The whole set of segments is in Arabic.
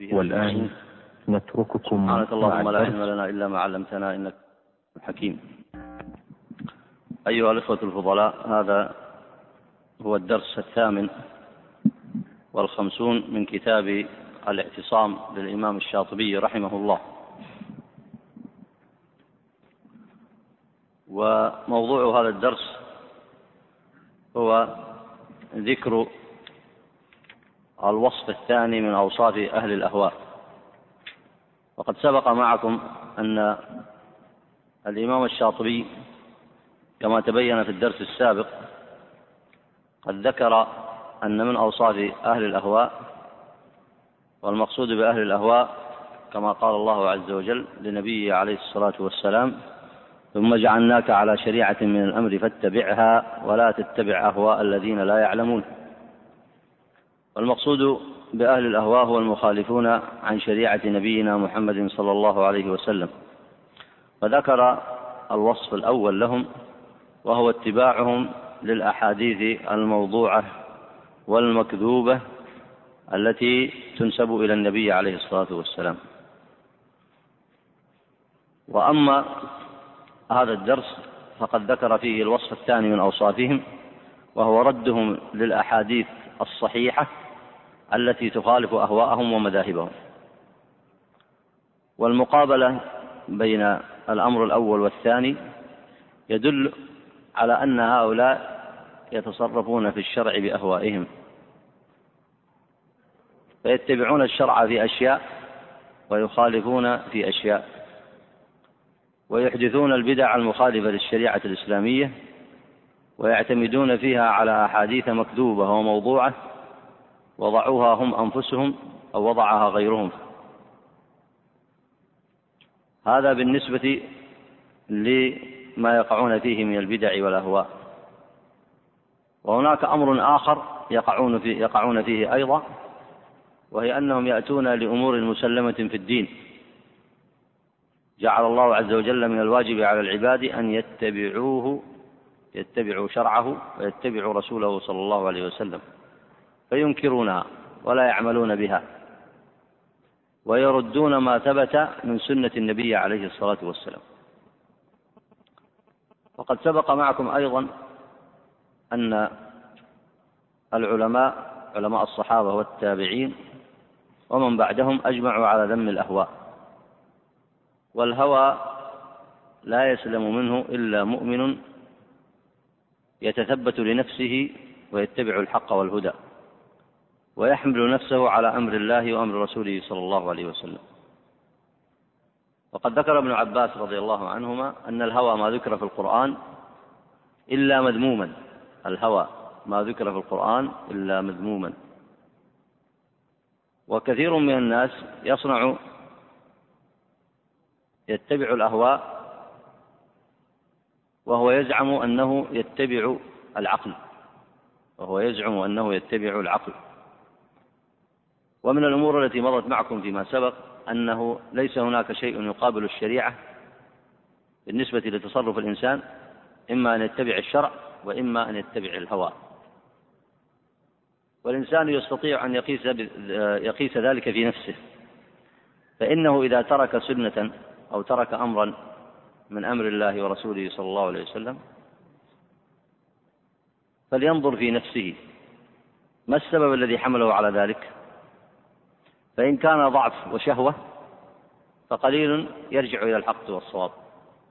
والآن نترككم سبحانك اللهم لا. علم لنا إلا ما علمتنا إنك حكيم أيها الإخوة الفضلاء هذا هو الدرس الثامن والخمسون من كتاب الاعتصام للإمام الشاطبي رحمه الله. وموضوع هذا الدرس هو ذكر الوصف الثاني من أوصاف أهل الأهواء. وقد سبق معكم أن الإمام الشاطبي كما تبين في الدرس السابق قد ذكر أن من أوصاف أهل الأهواء والمقصود بأهل الأهواء كما قال الله عز وجل لنبيه عليه الصلاة والسلام ثم جعلناك على شريعة من الأمر فاتبعها ولا تتبع أهواء الذين لا يعلمون والمقصود بأهل الأهواء هو المخالفون عن شريعة نبينا محمد صلى الله عليه وسلم. فذكر الوصف الأول لهم وهو اتباعهم للأحاديث الموضوعة والمكذوبة التي تنسب إلى النبي عليه الصلاة والسلام. وأما هذا الدرس فقد ذكر فيه الوصف الثاني من أوصافهم وهو ردهم للأحاديث الصحيحة التي تخالف أهواءهم ومذاهبهم. والمقابلة بين الأمر الأول والثاني يدل على أن هؤلاء يتصرفون في الشرع بأهوائهم. فيتبعون الشرع في أشياء ويخالفون في أشياء. ويحدثون البدع المخالفة للشريعة الإسلامية ويعتمدون فيها على أحاديث مكذوبة وموضوعة وضعوها هم أنفسهم أو وضعها غيرهم. هذا بالنسبة لما يقعون فيه من البدع والأهواء. وهناك أمر آخر يقعون فيه, يقعون فيه أيضا وهي أنهم يأتون لأمور مسلمة في الدين. جعل الله عز وجل من الواجب على العباد أن يتبعوه يتبعوا شرعه ويتبعوا رسوله صلى الله عليه وسلم. فينكرونها ولا يعملون بها. ويردون ما ثبت من سنة النبي عليه الصلاة والسلام. وقد سبق معكم أيضا أن العلماء علماء الصحابة والتابعين ومن بعدهم أجمعوا على ذم الأهواء. والهوى لا يسلم منه إلا مؤمن يتثبت لنفسه ويتبع الحق والهدى. ويحمل نفسه على أمر الله وأمر رسوله صلى الله عليه وسلم. وقد ذكر ابن عباس رضي الله عنهما أن الهوى ما ذكر في القرآن إلا مذموما. الهوى ما ذكر في القرآن إلا مذموما. وكثير من الناس يصنع يتبع الاهواء وهو يزعم أنه يتبع العقل. وهو يزعم أنه يتبع العقل. ومن الأمور التي مضت معكم فيما سبق أنه ليس هناك شيء يقابل الشريعة بالنسبة لتصرف الإنسان إما أن يتبع الشرع وإما أن يتبع الهوى. والإنسان يستطيع أن يقيس يقيس ذلك في نفسه. فإنه إذا ترك سنة أو ترك أمرا من أمر الله ورسوله صلى الله عليه وسلم فلينظر في نفسه ما السبب الذي حمله على ذلك؟ فإن كان ضعف وشهوة فقليل يرجع إلى الحق والصواب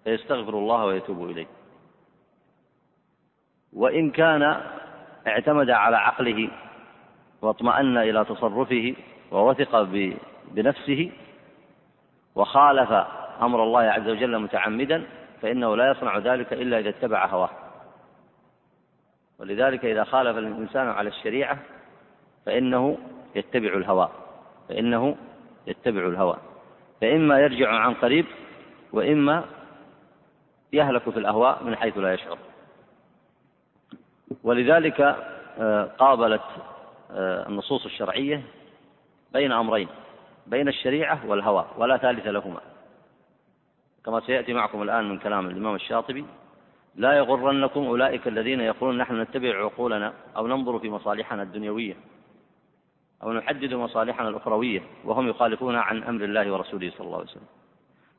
فيستغفر الله ويتوب إليه. وإن كان اعتمد على عقله واطمأن إلى تصرفه ووثق بنفسه وخالف أمر الله عز وجل متعمدا فإنه لا يصنع ذلك إلا إذا اتبع هواه. ولذلك إذا خالف الإنسان على الشريعة فإنه يتبع الهوى. فإنه يتبع الهوى. فإما يرجع عن قريب وإما يهلك في الأهواء من حيث لا يشعر. ولذلك قابلت النصوص الشرعية بين أمرين بين الشريعة والهوى ولا ثالث لهما. كما سيأتي معكم الآن من كلام الإمام الشاطبي لا يغرنكم أولئك الذين يقولون نحن نتبع عقولنا أو ننظر في مصالحنا الدنيوية أو نحدد مصالحنا الأخروية وهم يخالفون عن أمر الله ورسوله صلى الله عليه وسلم.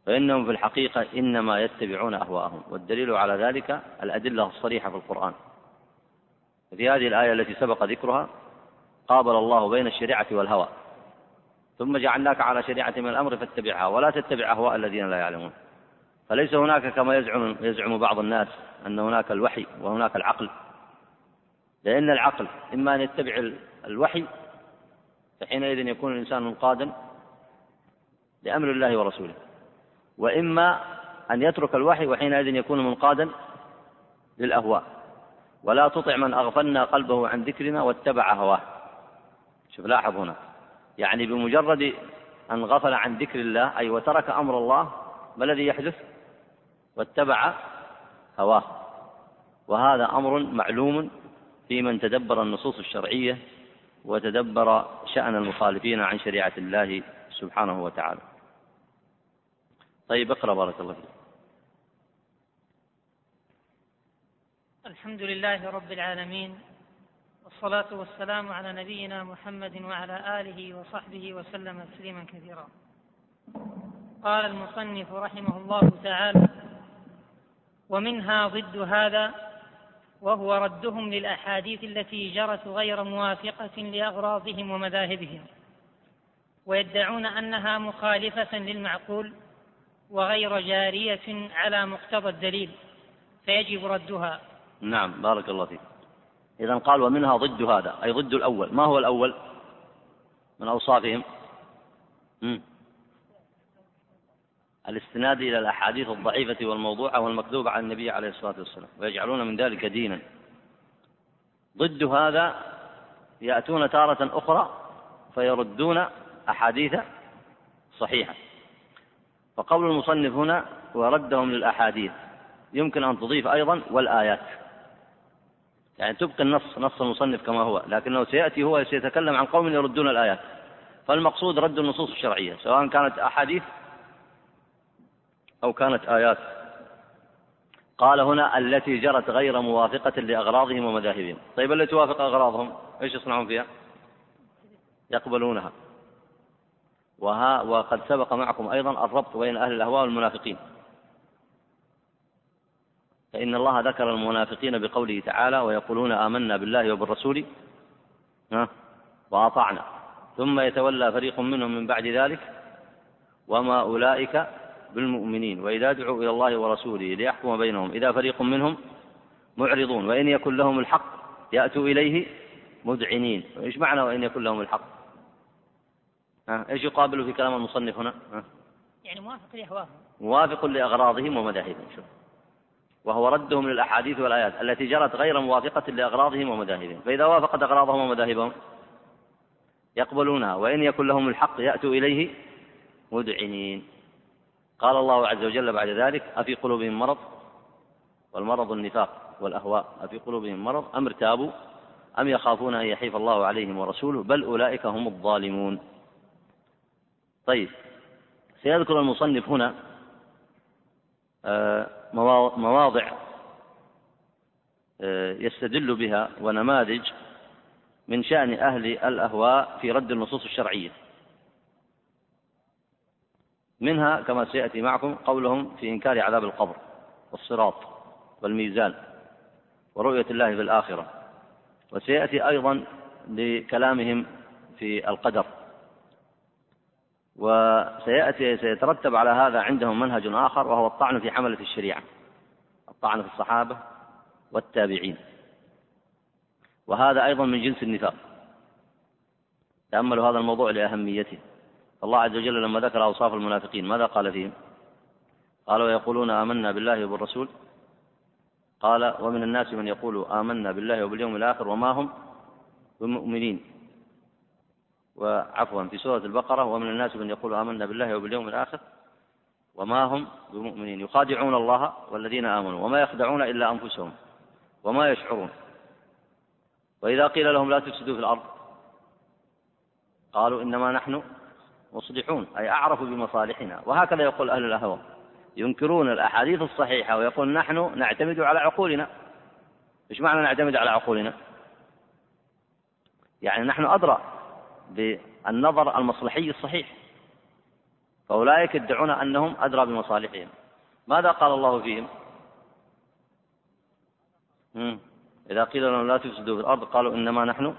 فإنهم في الحقيقة إنما يتبعون أهواءهم والدليل على ذلك الأدلة الصريحة في القرآن. في هذه الآية التي سبق ذكرها قابل الله بين الشريعة والهوى. ثم جعلناك على شريعة من الأمر فاتبعها ولا تتبع أهواء الذين لا يعلمون. فليس هناك كما يزعم يزعم بعض الناس أن هناك الوحي وهناك العقل. لأن العقل إما أن يتبع الوحي فحينئذ يكون الإنسان منقادا لأمر الله ورسوله. وإما أن يترك الوحي وحينئذ يكون منقادا للأهواء. ولا تطع من أغفلنا قلبه عن ذكرنا واتبع هواه. شوف لاحظ هنا. يعني بمجرد أن غفل عن ذكر الله أي وترك أمر الله ما الذي يحدث؟ واتبع هواه. وهذا أمر معلوم في من تدبر النصوص الشرعية وتدبر شأن المخالفين عن شريعة الله سبحانه وتعالى. طيب اقرأ بارك الله فيك. الحمد لله رب العالمين والصلاة والسلام على نبينا محمد وعلى آله وصحبه وسلم تسليما كثيرا. قال المصنف رحمه الله تعالى ومنها ضد هذا وهو ردهم للأحاديث التي جرت غير موافقة لأغراضهم ومذاهبهم. ويدعون أنها مخالفة للمعقول وغير جارية على مقتضى الدليل فيجب ردها. نعم بارك الله فيك. إذا قال ومنها ضد هذا. أي ضد الأول. ما هو الأول؟ من أوصافهم. الاستناد إلى الأحاديث الضعيفة والموضوعة والمكذوبة عن النبي عليه الصلاة والسلام ويجعلون من ذلك دينا. ضد هذا يأتون تارة أخرى فيردون أحاديث صحيحة. فقول المصنف هنا وردهم للأحاديث يمكن أن تضيف أيضا والآيات. يعني تبقي النص نص المصنف كما هو لكنه سيأتي هو سيتكلم عن قوم يردون الآيات. فالمقصود رد النصوص الشرعية سواء كانت أحاديث أو كانت آيات. قال هنا التي جرت غير موافقة لأغراضهم ومذاهبهم. طيب التي توافق أغراضهم إيش يصنعون فيها؟ يقبلونها. وها وقد سبق معكم أيضا الربط بين أهل الأهواء والمنافقين. فإن الله ذكر المنافقين بقوله تعالى ويقولون آمنا بالله وبالرسول وأطعنا. ثم يتولى فريق منهم من بعد ذلك وما أولئك بالمؤمنين وإذا دعوا إلى الله ورسوله ليحكم بينهم إذا فريق منهم معرضون وإن يكن لهم الحق يأتوا إليه مذعنين. إيش معنى وإن يكن لهم الحق؟ ها إيش يقابل في كلام المصنف هنا؟ ها؟ يعني موافق لأهواهم موافق لأغراضهم ومذاهبهم شوف. وهو ردهم للأحاديث والآيات التي جرت غير موافقة لأغراضهم ومذاهبهم. فإذا وافقت أغراضهم ومذاهبهم يقبلونها وإن يكن لهم الحق يأتوا إليه مذعنين. قال الله عز وجل بعد ذلك أفي قلوبهم مرض؟ والمرض النفاق والأهواء. أفي قلوبهم مرض؟ أم ارتابوا؟ أم يخافون أن يحيف الله عليهم ورسوله؟ بل أولئك هم الظالمون. طيب سيذكر المصنف هنا آه، مواضع آه، يستدل بها ونماذج من شأن أهل الأهواء في رد النصوص الشرعية. منها كما سيأتي معكم قولهم في إنكار عذاب القبر والصراط والميزان ورؤية الله في الآخرة. وسيأتي أيضا لكلامهم في القدر. وسيأتي سيترتب على هذا عندهم منهج آخر وهو الطعن في حملة الشريعة الطعن في الصحابة والتابعين. وهذا أيضا من جنس النفاق. تأملوا هذا الموضوع لأهميته. الله عز وجل لما ذكر أوصاف المنافقين ماذا قال فيهم؟ قال ويقولون آمنا بالله وبالرسول. قال ومن الناس من يقول آمنا بالله وباليوم الآخر وما هم بمؤمنين. وعفوا في سورة البقرة ومن الناس من يقول آمنا بالله وباليوم الآخر وما هم بمؤمنين. يخادعون الله والذين آمنوا وما يخدعون إلا أنفسهم وما يشعرون. وإذا قيل لهم لا تفسدوا في الأرض. قالوا إنما نحن مصلحون أي أعرفوا بمصالحنا. وهكذا يقول أهل الأهواء. ينكرون الأحاديث الصحيحة ويقول نحن نعتمد على عقولنا. إيش معنى نعتمد على عقولنا؟ يعني نحن أدرى بالنظر المصلحي الصحيح. فأولئك يدعون أنهم أدرى بمصالحهم. ماذا قال الله فيهم؟ إذا قيل لهم لا تفسدوا في الأرض قالوا إنما نحن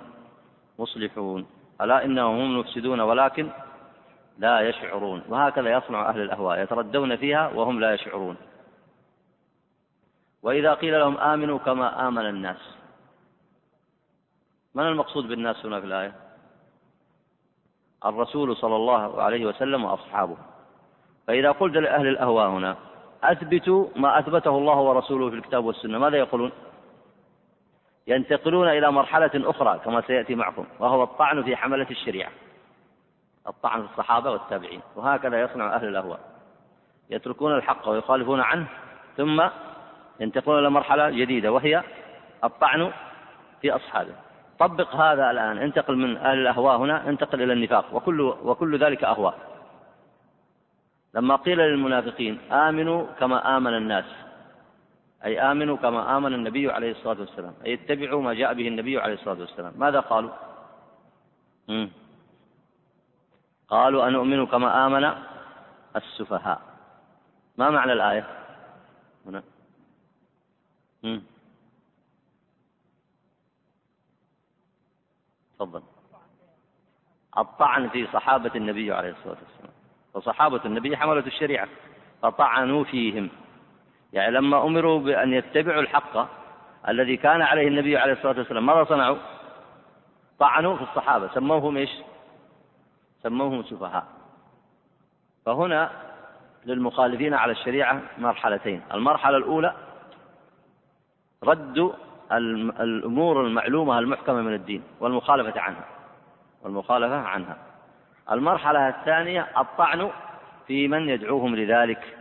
مصلحون. ألا إنهم هم المفسدون ولكن لا يشعرون. وهكذا يصنع أهل الأهواء يتردون فيها وهم لا يشعرون. وإذا قيل لهم آمنوا كما آمن الناس. من المقصود بالناس هنا في الآية؟ الرسول صلى الله عليه وسلم وأصحابه. فإذا قلت لأهل الأهواء هنا أثبتوا ما أثبته الله ورسوله في الكتاب والسنة ماذا يقولون؟ ينتقلون إلى مرحلة أخرى كما سيأتي معكم وهو الطعن في حملة الشريعة. الطعن في الصحابة والتابعين. وهكذا يصنع أهل الأهواء. يتركون الحق ويخالفون عنه ثم ينتقلون إلى مرحلة جديدة وهي الطعن في أصحابه. طبق هذا الآن انتقل من أهل الأهواء هنا انتقل إلى النفاق وكل, وكل ذلك أهواء. لما قيل للمنافقين آمنوا كما آمن الناس أي آمنوا كما آمن النبي عليه الصلاة والسلام أي اتبعوا ما جاء به النبي عليه الصلاة والسلام. ماذا قالوا؟ مم. قالوا أنؤمن كما آمن السفهاء. ما معنى الآية؟ هنا. تفضل. الطعن في صحابة النبي عليه الصلاة والسلام. فصحابة النبي حملة الشريعة. فطعنوا فيهم. يعني لما أمروا بأن يتبعوا الحق الذي كان عليه النبي عليه الصلاة والسلام ماذا صنعوا؟ طعنوا في الصحابة. سموهم إيش؟ سموهم سفهاء. فهنا للمخالفين على الشريعة مرحلتين. المرحلة الأولى رد الأمور المعلومة المحكمة من الدين والمخالفة عنها. والمخالفة عنها. المرحلة الثانية الطعن في من يدعوهم لذلك.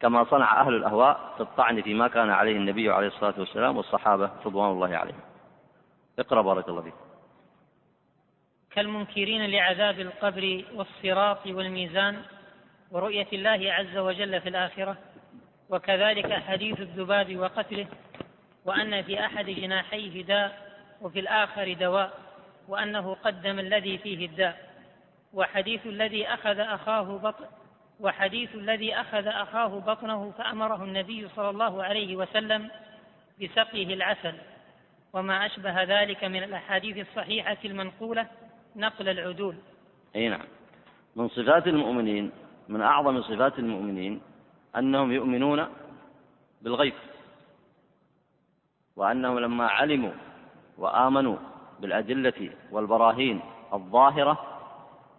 كما صنع أهل الأهواء في الطعن فيما كان عليه النبي عليه الصلاة والسلام والصحابة رضوان الله عليهم. اقرأ بارك الله فيك. كالمنكرين لعذاب القبر والصراط والميزان ورؤية الله عز وجل في الآخرة وكذلك حديث الذباب وقتله وأن في أحد جناحيه داء وفي الآخر دواء وأنه قدم الذي فيه الداء. وحديث الذي أخذ أخاه بطن وحديث الذي أخذ أخاه بطنه فأمره النبي صلى الله عليه وسلم بسقيه العسل. وما أشبه ذلك من الأحاديث الصحيحة المنقولة نقل العدول. أي نعم. من صفات المؤمنين من أعظم صفات المؤمنين أنهم يؤمنون بالغيب وأنهم لما علموا وآمنوا بالأدلة والبراهين الظاهرة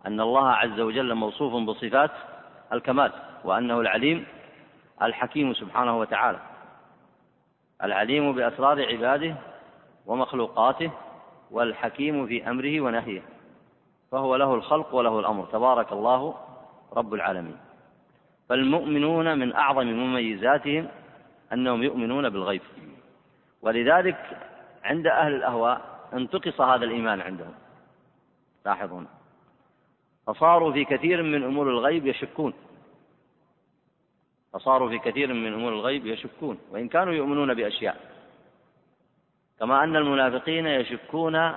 أن الله عز وجل موصوف بصفات الكمال وأنه العليم الحكيم سبحانه وتعالى. العليم بأسرار عباده ومخلوقاته والحكيم في أمره ونهيه. فهو له الخلق وله الأمر. تبارك الله رب العالمين. فالمؤمنون من أعظم مميزاتهم أنهم يؤمنون بالغيب. ولذلك عند أهل الأهواء انتقص هذا الإيمان عندهم. لاحظون. فصاروا في كثير من أمور الغيب يشكون. فصاروا في كثير من أمور الغيب يشكون. وإن كانوا يؤمنون بأشياء. كما أن المنافقين يشكون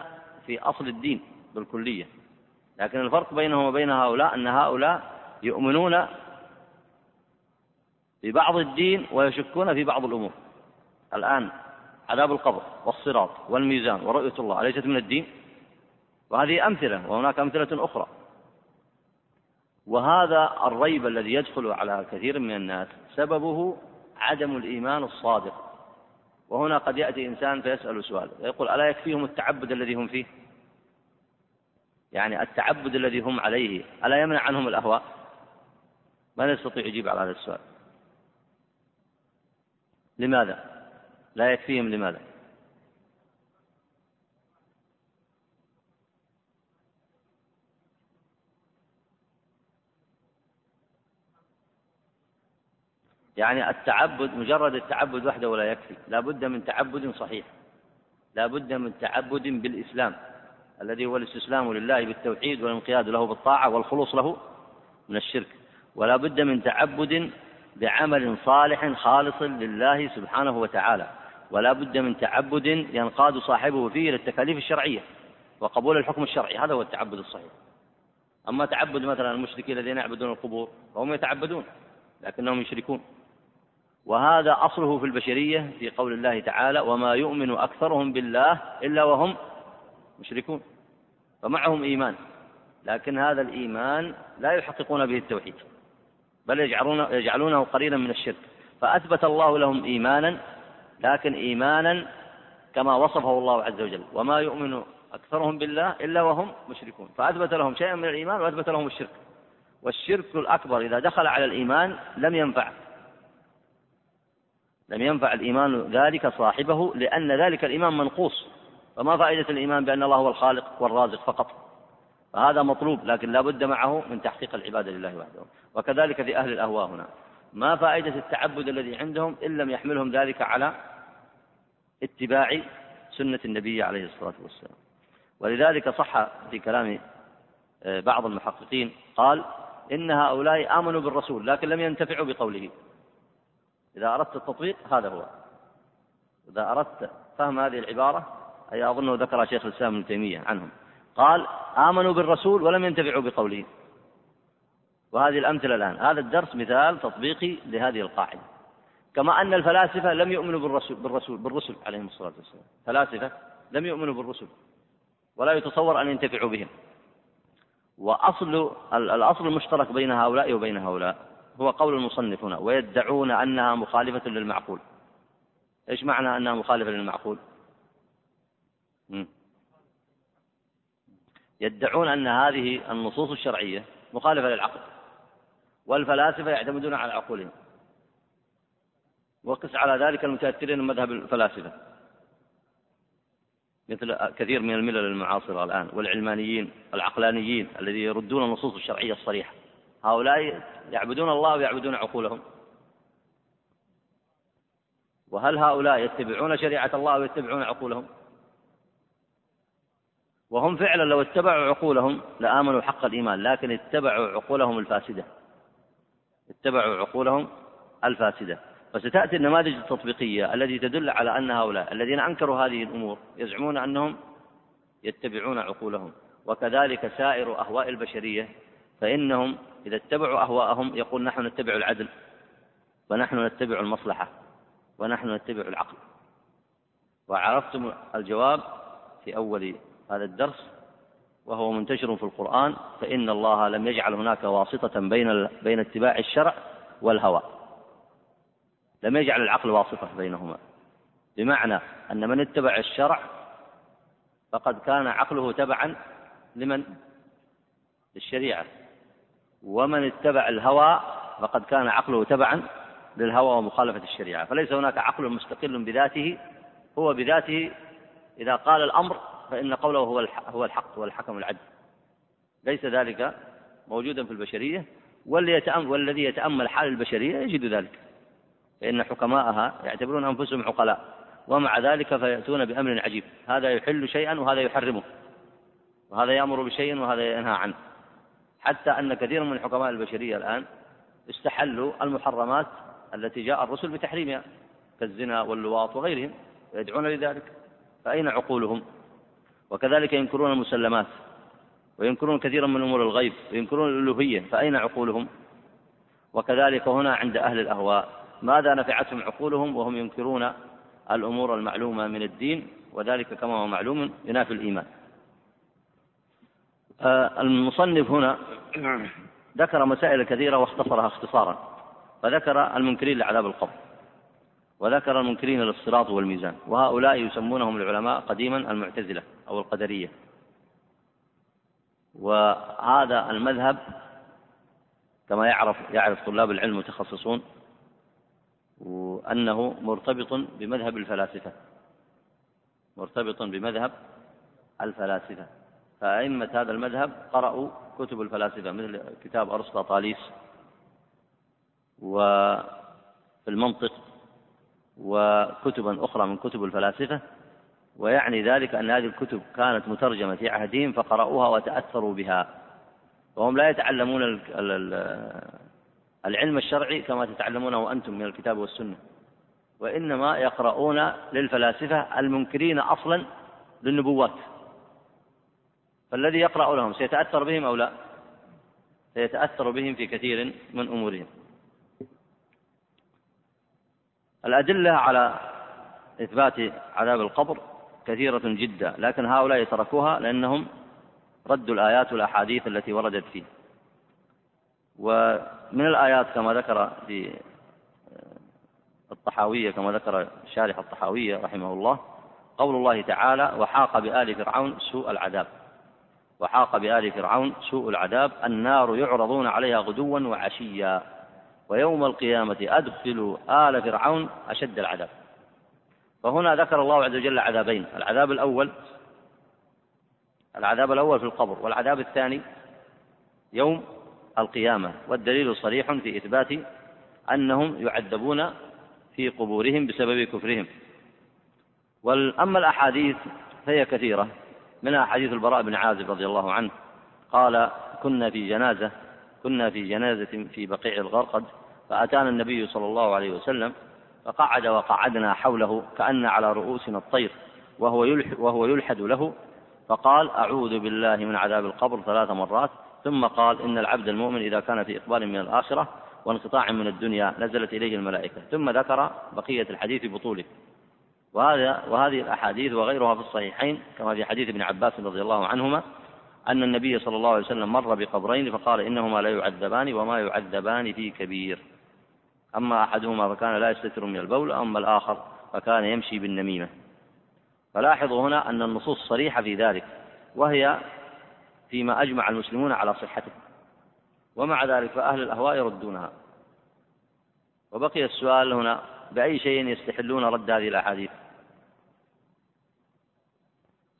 في أصل الدين بالكلية. لكن الفرق بينهم وبين هؤلاء أن هؤلاء يؤمنون ببعض الدين ويشكون في بعض الأمور. الآن عذاب القبر والصراط والميزان ورؤية الله أليست من الدين؟ وهذه أمثلة وهناك أمثلة أخرى. وهذا الريب الذي يدخل على كثير من الناس سببه عدم الإيمان الصادق. وهنا قد يأتي إنسان فيسأل سؤال ويقول ألا يكفيهم التعبد الذي هم فيه؟ يعني التعبد الذي هم عليه ألا يمنع عنهم الأهواء؟ من يستطيع يجيب على هذا السؤال. لماذا؟ لا يكفيهم لماذا؟ يعني التعبد مجرد التعبد وحده ولا يكفي. لا بد من تعبد صحيح. لا بد من تعبد بالإسلام. الذي هو الاستسلام لله بالتوحيد والانقياد له بالطاعة والخلوص له من الشرك. ولا بد من تعبد بعمل صالح خالص لله سبحانه وتعالى. ولا بد من تعبد ينقاد صاحبه فيه للتكاليف الشرعية وقبول الحكم الشرعي. هذا هو التعبد الصحيح. أما تعبد مثلا المشركين الذين يعبدون القبور فهم يتعبدون لكنهم يشركون. وهذا أصله في البشرية في قول الله تعالى وما يؤمن أكثرهم بالله إلا وهم مشركون فمعهم إيمان لكن هذا الإيمان لا يحققون به التوحيد بل يجعلون يجعلونه قرينا من الشرك. فأثبت الله لهم إيمانا لكن إيمانا كما وصفه الله عز وجل وما يؤمن أكثرهم بالله إلا وهم مشركون. فأثبت لهم شيئا من الإيمان وأثبت لهم الشرك والشرك الأكبر إذا دخل على الإيمان لم ينفع. لم ينفع الإيمان ذلك صاحبه لأن ذلك الإيمان منقوص. فما فائدة الإيمان بأن الله هو الخالق والرازق فقط؟ فهذا مطلوب لكن لا بد معه من تحقيق العبادة لله وحده. وكذلك في أهل الأهواء هنا. ما فائدة التعبد الذي عندهم إن لم يحملهم ذلك على اتباع سنة النبي عليه الصلاة والسلام. ولذلك صح في كلام آه، بعض المحققين قال إن هؤلاء آمنوا بالرسول لكن لم ينتفعوا بقوله. إذا أردت التطبيق هذا هو. إذا أردت فهم هذه العبارة أظنه ذكر شيخ الإسلام ابن تيمية عنهم. قال آمنوا بالرسول ولم ينتفعوا بقوله وهذه الأمثلة الآن. هذا الدرس مثال تطبيقي لهذه القاعدة. كما أن الفلاسفة لم يؤمنوا بالرسول بالرسول بالرسل عليهم الصلاة والسلام. فلاسفة لم يؤمنوا بالرسل. ولا يتصور أن ينتفعوا بهم. وأصل الأصل المشترك بين هؤلاء وبين هؤلاء هو قول المصنف هنا ويدعون أنها مخالفة للمعقول. إيش معنى أنها مخالفة للمعقول؟ يدعون أن هذه النصوص الشرعية مخالفة للعقل والفلاسفة يعتمدون على عقولهم. وقس على ذلك المتأثرين من مذهب الفلاسفة. مثل كثير من الملل المعاصرة الآن والعلمانيين العقلانيين الذين يردون النصوص الشرعية الصريحة. هؤلاء يعبدون الله ويعبدون عقولهم. وهل هؤلاء يتبعون شريعة الله ويتبعون عقولهم؟ وهم فعلا لو اتبعوا عقولهم لآمنوا حق الإيمان لكن اتبعوا عقولهم الفاسدة. اتبعوا عقولهم الفاسدة. فستأتي النماذج التطبيقية التي تدل على أن هؤلاء الذين أنكروا هذه الأمور يزعمون أنهم يتبعون عقولهم. وكذلك سائر أهواء البشرية فإنهم إذا اتبعوا أهواءهم يقول نحن نتبع العدل ونحن نتبع المصلحة ونحن نتبع العقل. وعرفتم الجواب في أول هذا الدرس وهو منتشر في القرآن فإن الله لم يجعل هناك واسطة بين بين اتباع الشرع والهوى. لم يجعل العقل واسطة بينهما. بمعنى أن من اتبع الشرع فقد كان عقله تبعا لمن؟ للشريعة. ومن اتبع الهوى فقد كان عقله تبعا للهوى ومخالفة الشريعة. فليس هناك عقل مستقل بذاته هو بذاته إذا قال الأمر فإن قوله هو هو الحق والحكم العدل. ليس ذلك موجودا في البشرية والذي يتأمل حال البشرية يجد ذلك. فإن حكماءها يعتبرون أنفسهم عقلاء ومع ذلك فيأتون بأمر عجيب. هذا يحل شيئا وهذا يحرمه. وهذا يأمر بشيء وهذا ينهى عنه. حتى أن كثيرا من حكماء البشرية الآن استحلوا المحرمات التي جاء الرسل بتحريمها كالزنا واللواط وغيرهم ويدعون لذلك. فأين عقولهم؟ وكذلك ينكرون المسلمات وينكرون كثيرا من أمور الغيب وينكرون الألوهية فأين عقولهم؟ وكذلك هنا عند أهل الأهواء ماذا نفعتهم عقولهم وهم ينكرون الأمور المعلومة من الدين وذلك كما هو معلوم ينافي الإيمان. آه، المصنف هنا ذكر مسائل كثيرة واختصرها اختصارا فذكر المنكرين لعذاب القبر. وذكر المنكرين للصراط والميزان وهؤلاء يسمونهم العلماء قديما المعتزلة أو القدرية. وهذا المذهب كما يعرف يعرف طلاب العلم المتخصصون وأنه مرتبط بمذهب الفلاسفة. مرتبط بمذهب الفلاسفة. فأئمة هذا المذهب قرأوا كتب الفلاسفة مثل كتاب أرسطو طاليس وفي المنطق وكتبا أخرى من كتب الفلاسفة ويعني ذلك أن هذه الكتب كانت مترجمة في عهدهم فقرأوها وتأثروا بها. وهم لا يتعلمون العلم الشرعي كما تتعلمونه أنتم من الكتاب والسنة. وإنما يقرؤون للفلاسفة المنكرين أصلا للنبوات. فالذي يقرأ لهم سيتأثر بهم أو لا؟ سيتأثر بهم في كثير من أمورهم. الأدلة على إثبات عذاب القبر كثيرة جدا لكن هؤلاء تركوها لأنهم ردوا الآيات والأحاديث التي وردت فيه. ومن الآيات كما ذكر في الطحاوية كما ذكر شارح الطحاوية رحمه الله قول الله تعالى وحاق بآل فرعون سوء العذاب. وحاق بآل فرعون سوء العذاب النار يعرضون عليها غدوا وعشيا. ويوم القيامة أدخلوا آل فرعون أشد العذاب. فهنا ذكر الله عز وجل عذابين العذاب الأول العذاب الأول في القبر والعذاب الثاني يوم القيامة. والدليل صريح في إثبات أنهم يعذبون في قبورهم بسبب كفرهم. وأما الأحاديث فهي كثيرة. منها حديث البراء بن عازب رضي الله عنه قال كنا في جنازة كنا في جنازة في بقيع الغرقد فأتانا النبي صلى الله عليه وسلم فقعد وقعدنا حوله كأن على رؤوسنا الطير وهو يلحد, وهو يلحد له فقال أعوذ بالله من عذاب القبر ثلاث مرات ثم قال إن العبد المؤمن إذا كان في إقبال من الآخرة وانقطاع من الدنيا نزلت إليه الملائكة ثم ذكر بقية الحديث بطوله وهذا وهذه الأحاديث وغيرها في الصحيحين كما في حديث ابن عباس رضي الله عنهما أن النبي صلى الله عليه وسلم مر بقبرين فقال إنهما لا يعذبان وما يعذبان في كبير أما أحدهما فكان لا يستتر من البول أما الآخر فكان يمشي بالنميمة. فلاحظوا هنا أن النصوص صريحة في ذلك وهي فيما أجمع المسلمون على صحته. ومع ذلك فأهل الأهواء يردونها. وبقي السؤال هنا بأي شيء يستحلون رد هذه الأحاديث؟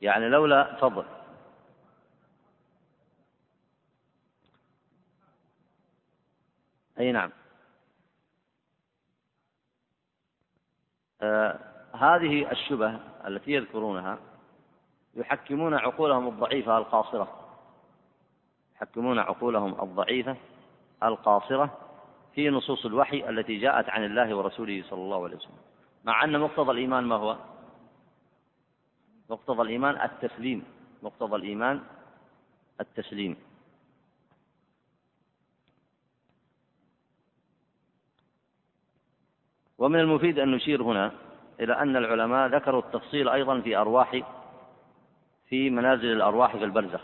يعني لولا فضل. أي نعم. هذه الشبه التي يذكرونها يحكمون عقولهم الضعيفة القاصرة. يحكمون عقولهم الضعيفة القاصرة في نصوص الوحي التي جاءت عن الله ورسوله صلى الله عليه وسلم. مع أن مقتضى الإيمان ما هو؟ مقتضى الإيمان التسليم. مقتضى الإيمان التسليم. ومن المفيد أن نشير هنا إلى أن العلماء ذكروا التفصيل أيضا في أرواح في منازل الأرواح في البرزخ.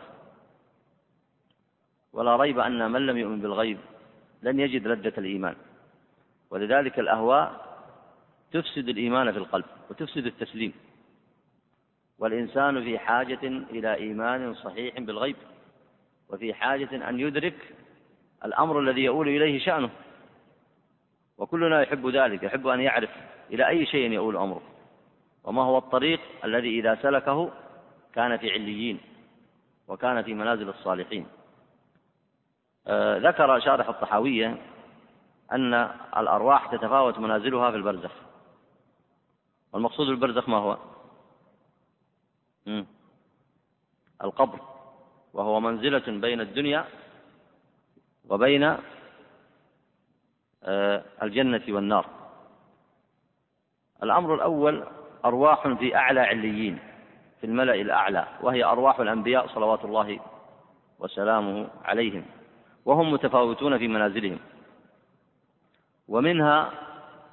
ولا ريب أن من لم يؤمن بالغيب لن يجد لذة الإيمان. ولذلك الأهواء تفسد الإيمان في القلب وتفسد التسليم. والإنسان في حاجة إلى إيمان صحيح بالغيب وفي حاجة أن يدرك الأمر الذي يؤول إليه شأنه. وكلنا يحب ذلك يحب أن يعرف إلى أي شيء يؤول أمره. وما هو الطريق الذي إذا سلكه كان في عليين وكان في منازل الصالحين. آه، ذكر شارح الطحاوية أن الأرواح تتفاوت منازلها في البرزخ. والمقصود بالبرزخ ما هو؟ القبر وهو منزلة بين الدنيا وبين الجنة والنار. الأمر الأول أرواح في أعلى عليين في الملأ الأعلى وهي أرواح الأنبياء صلوات الله وسلامه عليهم وهم متفاوتون في منازلهم. ومنها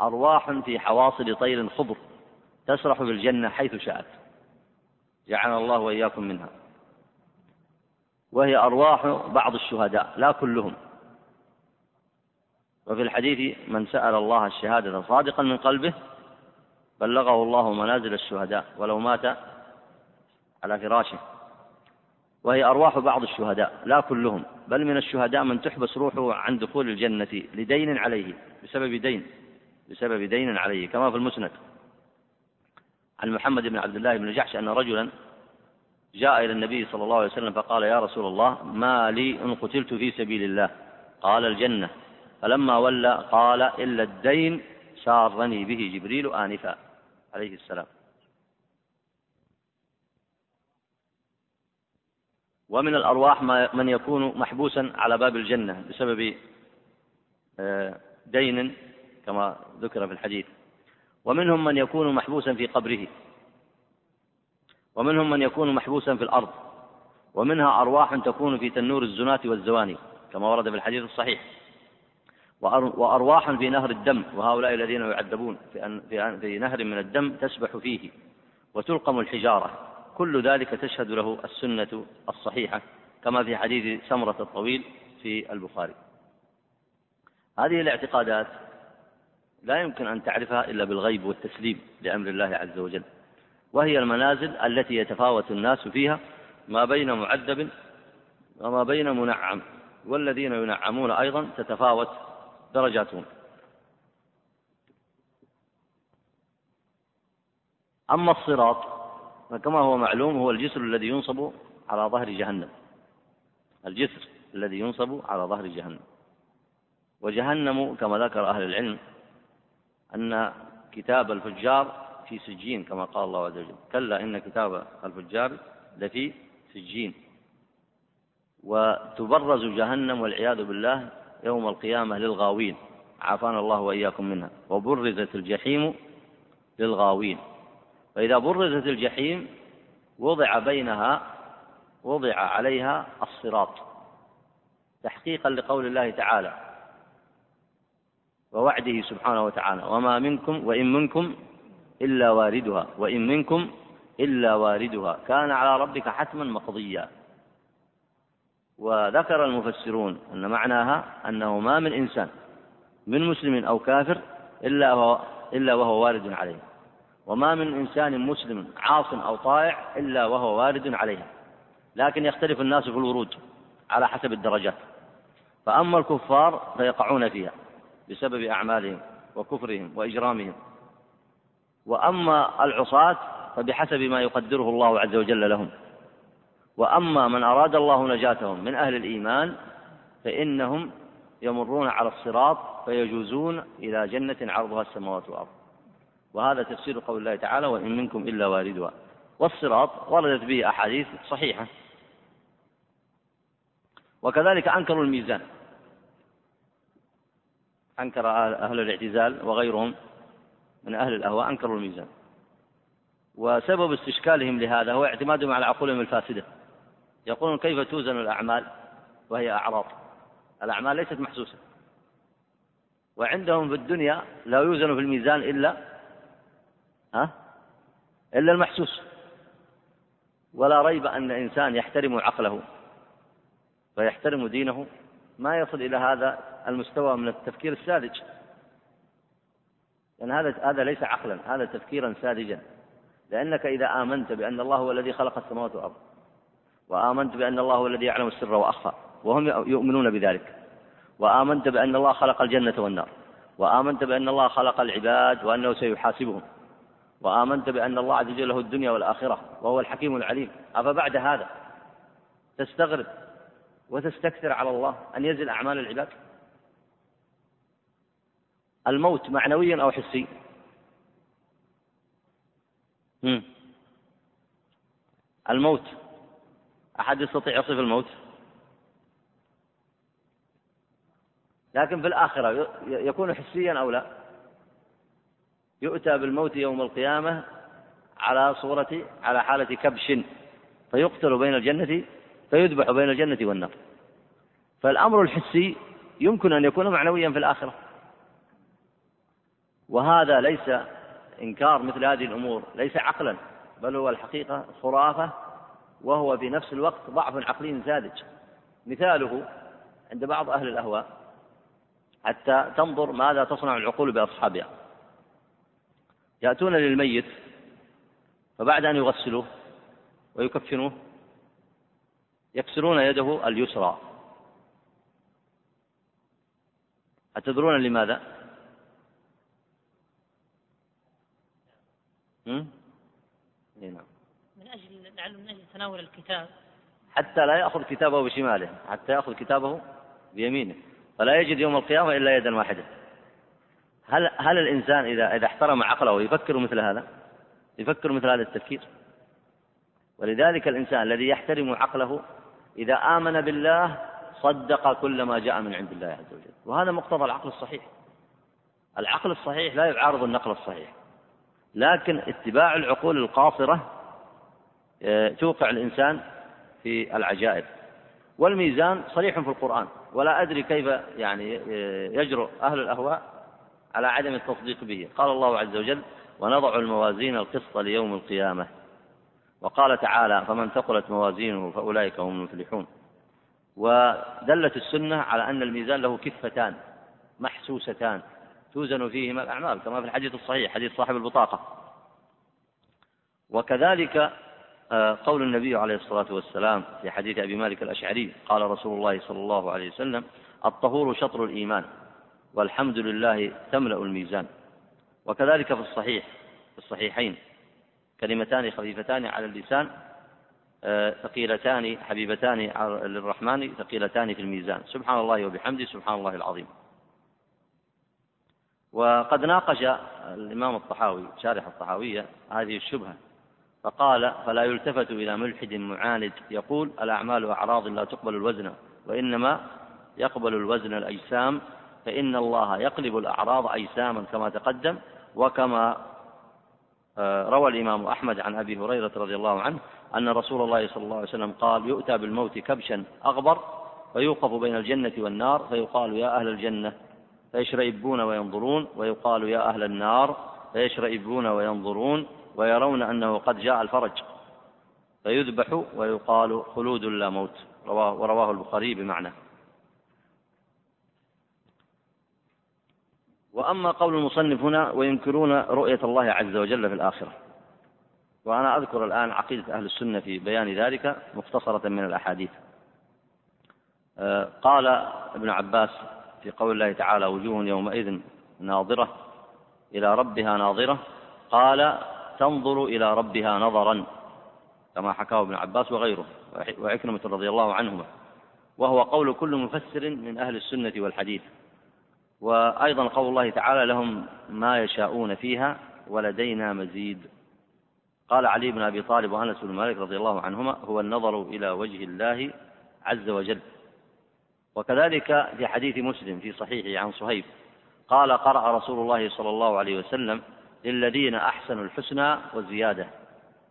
أرواح في حواصل طير خضر تسرح في الجنة حيث شاءت. جعلنا الله وإياكم منها. وهي أرواح بعض الشهداء لا كلهم. وفي الحديث من سأل الله الشهادة صادقا من قلبه بلغه الله منازل الشهداء ولو مات على فراشه. وهي أرواح بعض الشهداء لا كلهم بل من الشهداء من تحبس روحه عن دخول الجنة لدين عليه بسبب دين بسبب دين عليه كما في المسند. عن محمد بن عبد الله بن جحش أن رجلا جاء إلى النبي صلى الله عليه وسلم فقال يا رسول الله ما لي إن قتلت في سبيل الله؟ قال الجنة. فلما ولى قال إلا الدين سارني به جبريل آنفا عليه السلام. ومن الأرواح من يكون محبوسا على باب الجنة بسبب آه، دين كما ذكر في الحديث. ومنهم من يكون محبوسا في قبره. ومنهم من يكون محبوسا في الأرض. ومنها أرواح تكون في تنور الزناة والزواني كما ورد في الحديث الصحيح. وأرواحا في نهر الدم وهؤلاء الذين يعذبون في, في, في نهر من الدم تسبح فيه وتلقم الحجارة. كل ذلك تشهد له السنة الصحيحة كما في حديث سمرة الطويل في البخاري. هذه الاعتقادات لا يمكن أن تعرفها إلا بالغيب والتسليم لأمر الله عز وجل. وهي المنازل التي يتفاوت الناس فيها ما بين معذب وما بين منعم والذين ينعمون أيضا تتفاوت درجاتهم أما الصراط فكما هو معلوم هو الجسر الذي ينصب على ظهر جهنم. الجسر الذي ينصب على ظهر جهنم. وجهنم كما ذكر أهل العلم أن كتاب الفجار في سجين كما قال الله عز وجل. كلا إن كتاب الفجار لفي سجين. وتبرز جهنم والعياذ بالله يوم القيامة للغاوين. عافانا الله وإياكم منها. وبرزت الجحيم للغاوين. فإذا برزت الجحيم وضع بينها وضع عليها الصراط. تحقيقا لقول الله تعالى ووعده سبحانه وتعالى وما منكم وإن منكم إلا واردها وإن منكم إلا واردها. كان على ربك حتما مقضيا. وذكر المفسرون أن معناها أنه ما من إنسان من مسلم أو كافر إلا وهو إلا وهو وارد عليه. وما من إنسان مسلم عاص أو طائع إلا وهو وارد عليها لكن يختلف الناس في الورود على حسب الدرجات. فأما الكفار فيقعون فيها بسبب أعمالهم وكفرهم وإجرامهم. وأما العصاة فبحسب ما يقدره الله عز وجل لهم. وأما من أراد الله نجاتهم من أهل الإيمان فإنهم يمرون على الصراط فيجوزون إلى جنة عرضها السماوات والأرض. وهذا تفسير قول الله تعالى وإن منكم إلا واردها والصراط وردت به أحاديث صحيحة. وكذلك أنكروا الميزان. أنكر أهل الاعتزال وغيرهم من أهل الأهواء أنكروا الميزان. وسبب استشكالهم لهذا هو اعتمادهم على عقولهم الفاسدة. يقولون كيف توزن الأعمال وهي أعراض؟ الأعمال ليست محسوسة. وعندهم في الدنيا لا يوزن في الميزان إلا ها؟ إلا المحسوس. ولا ريب أن إنسان يحترم عقله ويحترم دينه. ما يصل إلى هذا المستوى من التفكير الساذج. لأن هذا هذا ليس عقلا هذا تفكيرا ساذجا. لأنك إذا آمنت بأن الله هو الذي خلق السماوات والأرض وآمنت بأن الله هو الذي يعلم السر وأخفى وهم يؤمنون بذلك. وآمنت بأن الله خلق الجنة والنار وآمنت بأن الله خلق العباد وأنه سيحاسبهم وآمنت بأن الله عز وجل له الدنيا والآخرة وهو الحكيم العليم. أفبعد هذا؟ تستغرب وتستكثر على الله أن يزل أعمال العباد؟ الموت معنويا أو حسي الموت أحد يستطيع يصف الموت؟ لكن في الآخرة يكون حسيا أو لا؟ يؤتى بالموت يوم القيامة على صورة على حالة كبش فيقتل بين الجنة فيذبح بين الجنة والنار. فالأمر الحسي يمكن أن يكون معنويا في الآخرة. وهذا ليس إنكار مثل هذه الأمور ليس عقلا بل هو الحقيقة خرافة وهو في نفس الوقت ضعف عقلي ساذج مثاله عند بعض أهل الأهواء حتى تنظر ماذا تصنع العقول بأصحابها. يأتون للميت فبعد أن يغسلوه ويكفنوه يكسرون يده اليسرى. أتدرون لماذا؟ إيه نعم. من أجل لعله من أجل تناول الكتاب. حتى لا يأخذ كتابه بشماله حتى يأخذ كتابه بيمينه فلا يجد يوم القيامة إلا يدا واحدة. هل هل الإنسان إذا إذا احترم عقله يفكر مثل هذا؟ يفكر مثل هذا التفكير؟ ولذلك الإنسان الذي يحترم عقله إذا آمن بالله صدق كل ما جاء من عند الله عز وجل. وهذا مقتضى العقل الصحيح. العقل الصحيح لا يعارض النقل الصحيح. لكن اتباع العقول القاصرة توقع الإنسان في العجائب. والميزان صريح في القرآن ولا أدري كيف يعني يجرؤ أهل الأهواء على عدم التصديق به. قال الله عز وجل ونضع الموازين القسط ليوم القيامة وقال تعالى فمن ثقلت موازينه فأولئك هم المفلحون ودلت السنة على أن الميزان له كفتان محسوستان توزن فيهما الأعمال كما في الحديث الصحيح حديث صاحب البطاقة. وكذلك آه، قول النبي عليه الصلاة والسلام في حديث أبي مالك الأشعري قال رسول الله صلى الله عليه وسلم الطهور شطر الإيمان والحمد لله تملأ الميزان. وكذلك في الصحيح في الصحيحين كلمتان خفيفتان على اللسان آه، ثقيلتان حبيبتان للرحمن ثقيلتان في الميزان. سبحان الله وبحمده سبحان الله العظيم. وقد ناقش الإمام الطحاوي شارح الطحاوية هذه الشبهة. فقال فلا يلتفت إلى ملحد معاند يقول الأعمال أعراض لا تقبل الوزن وإنما يقبل الوزن الأجسام فإن الله يقلب الأعراض أجساما كما تقدم وكما آه، روى الإمام أحمد عن أبي هريرة رضي الله عنه أن رسول الله صلى الله عليه وسلم قال يؤتى بالموت كبشا أغبر فيوقف بين الجنة والنار فيقال يا أهل الجنة فيشرئبون وينظرون ويقال يا أهل النار فيشرئبون وينظرون ويرون أنه قد جاء الفرج فيذبح ويقال خلود لا موت. رواه ورواه البخاري بمعنى. وأما قول المصنف هنا وينكرون رؤية الله عز وجل في الآخرة. وأنا أذكر الآن عقيدة أهل السنة في بيان ذلك مختصرة من الأحاديث. آه، قال ابن عباس في قول الله تعالى وجوه يومئذ ناظرة إلى ربها ناظرة. قال تنظر إلى ربها نظرا كما حكاه ابن عباس وغيره وعكرمة رضي الله عنهما. وهو قول كل مفسر من أهل السنة والحديث. وأيضا قول الله تعالى لهم ما يشاءون فيها ولدينا مزيد. قال علي بن أبي طالب وأنس بن مالك رضي الله عنهما هو النظر إلى وجه الله عز وجل. وكذلك في حديث مسلم في صحيحه عن صهيب قال قرأ رسول الله صلى الله عليه وسلم للذين أحسنوا الحسنى وزيادة.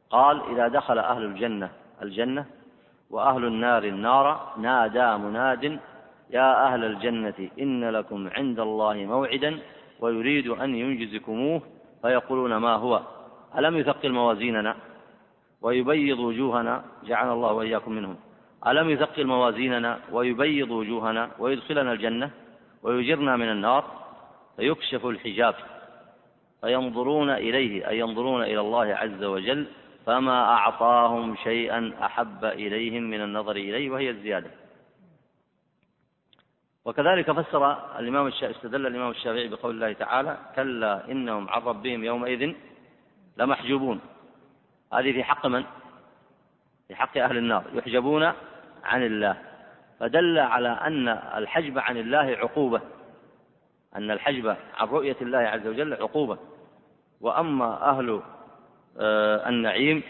قال إذا دخل أهل الجنة الجنة وأهل النار النار نادى مناد يا أهل الجنة إن لكم عند الله موعدا ويريد أن ينجزكموه فيقولون ما هو. ألم يثقل موازيننا ويبيض وجوهنا؟ جعل الله وإياكم منهم. ألم يثقل موازيننا ويبيض وجوهنا ويدخلنا الجنة ويجرنا من النار؟ فيكشف الحجاب. فينظرون إليه أي ينظرون إلى الله عز وجل فما أعطاهم شيئا أحب إليهم من النظر إليه وهي الزيادة. وكذلك فسر الإمام استدل الإمام الشافعي بقول الله تعالى كلا إنهم عن ربهم يومئذ لمحجوبون. هذه في حق من؟ في حق أهل النار يحجبون عن الله. فدل على أن الحجب عن الله عقوبة أن الحجب عن رؤية الله عز وجل عقوبة. وأما أهل آه، النعيم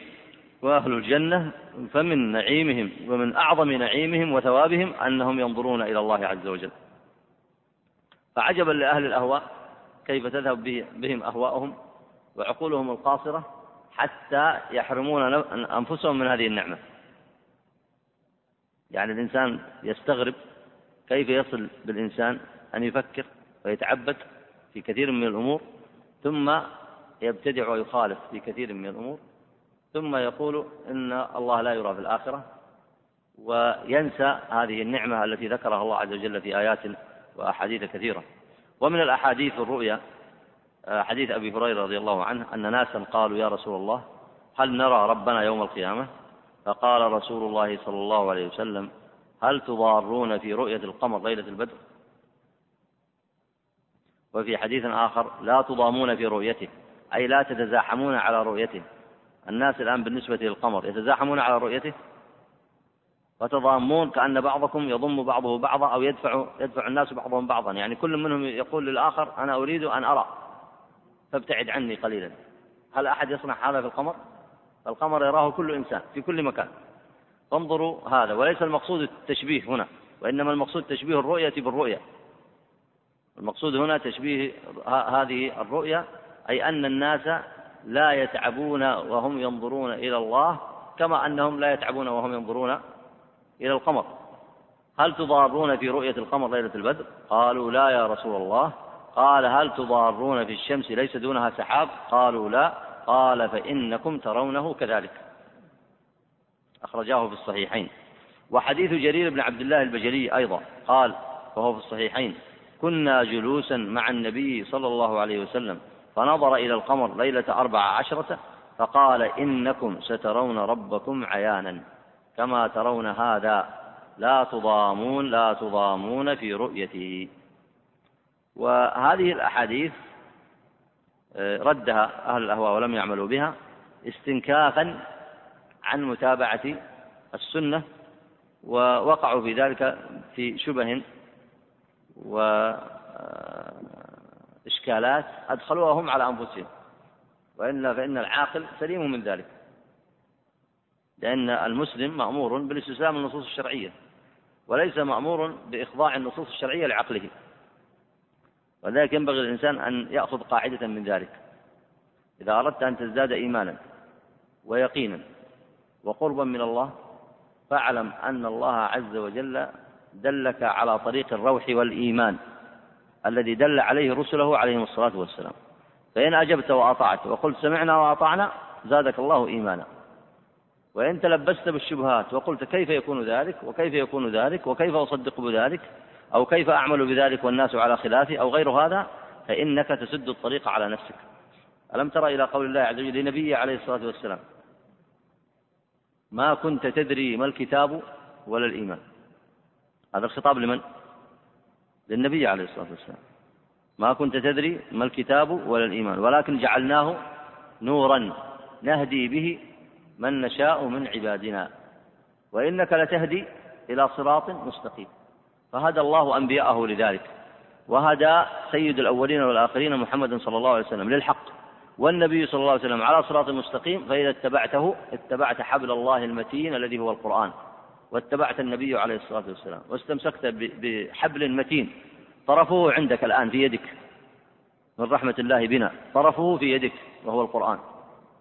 وأهل الجنة فمن نعيمهم ومن أعظم نعيمهم وثوابهم أنهم ينظرون إلى الله عز وجل. فعجبا لأهل الأهواء كيف تذهب بهم أهواءهم وعقولهم القاصرة حتى يحرمون أنفسهم من هذه النعمة. يعني الإنسان يستغرب كيف يصل بالإنسان أن يفكر ويتعبد في كثير من الأمور ثم يبتدع ويخالف في كثير من الأمور ثم يقول إن الله لا يرى في الآخرة وينسى هذه النعمة التي ذكرها الله عز وجل في آيات وأحاديث كثيرة. ومن الأحاديث الرؤيا حديث أبي هريرة رضي الله عنه أن ناسا قالوا يا رسول الله هل نرى ربنا يوم القيامة؟ فقال رسول الله صلى الله عليه وسلم هل تضارون في رؤية القمر ليلة البدر؟ وفي حديث آخر لا تضامون في رؤيته. أي لا تتزاحمون على رؤيته. الناس الآن بالنسبة للقمر يتزاحمون على رؤيته؟ وتضامون كأن بعضكم يضم بعضه بعضا أو يدفع يدفع الناس بعضهم بعضا. يعني كل منهم يقول للآخر أنا أريد أن أرى. فابتعد عني قليلا. هل أحد يصنع هذا في القمر؟ القمر يراه كل إنسان في كل مكان. فانظروا هذا. وليس المقصود التشبيه هنا وإنما المقصود تشبيه الرؤية بالرؤية. المقصود هنا تشبيه هذه الرؤية أي أن الناس لا يتعبون وهم ينظرون إلى الله كما أنهم لا يتعبون وهم ينظرون إلى القمر. هل تضارون في رؤية القمر ليلة البدر؟ قالوا لا يا رسول الله. قال هل تضارون في الشمس ليس دونها سحاب؟ قالوا لا. قال فإنكم ترونه كذلك. أخرجاه في الصحيحين. وحديث جرير بن عبد الله البجلي أيضا قال وهو في الصحيحين كنا جلوسا مع النبي صلى الله عليه وسلم فنظر إلى القمر ليلة أربع عشرة فقال إنكم سترون ربكم عيانا كما ترون هذا لا تضامون لا تضامون في رؤيته وهذه الأحاديث آه، ردها أهل الأهواء ولم يعملوا بها استنكافا عن متابعة السنة ووقعوا في ذلك في شبه وإشكالات أدخلوها هم على أنفسهم. وإلا فإن العاقل سليم من ذلك. لأن المسلم مأمور بالاستسلام للنصوص الشرعية وليس مأمور بإخضاع النصوص الشرعية لعقله. ولذلك ينبغي للإنسان أن يأخذ قاعدة من ذلك. إذا أردت أن تزداد إيمانا ويقينا وقربا من الله فاعلم أن الله عز وجل دلك على طريق الروح والإيمان. الذي دل عليه رسله عليهم الصلاة والسلام. فإن أجبت وأطعت وقلت سمعنا وأطعنا زادك الله إيمانا. وإن تلبست بالشبهات وقلت كيف يكون ذلك وكيف يكون ذلك وكيف أصدق بذلك أو كيف أعمل بذلك والناس على خلافه أو غير هذا فإنك تسد الطريق على نفسك. ألم ترى إلى قول الله عز وجل لنبيه عليه الصلاة والسلام؟ ما كنت تدري ما الكتاب ولا الإيمان. هذا الخطاب لمن؟ للنبي عليه الصلاة والسلام. ما كنت تدري ما الكتاب ولا الإيمان ولكن جعلناه نورا نهدي به من نشاء من عبادنا. وإنك لتهدي إلى صراط مستقيم. فهدى الله أنبياءه لذلك. وهدى سيد الأولين والآخرين محمد صلى الله عليه وسلم للحق. والنبي صلى الله عليه وسلم على صراط مستقيم فإذا اتبعته اتبعت حبل الله المتين الذي هو القرآن. واتبعت النبي عليه الصلاة والسلام واستمسكت بحبل متين. طرفه عندك الآن في يدك. من رحمة الله بنا. طرفه في يدك وهو القرآن.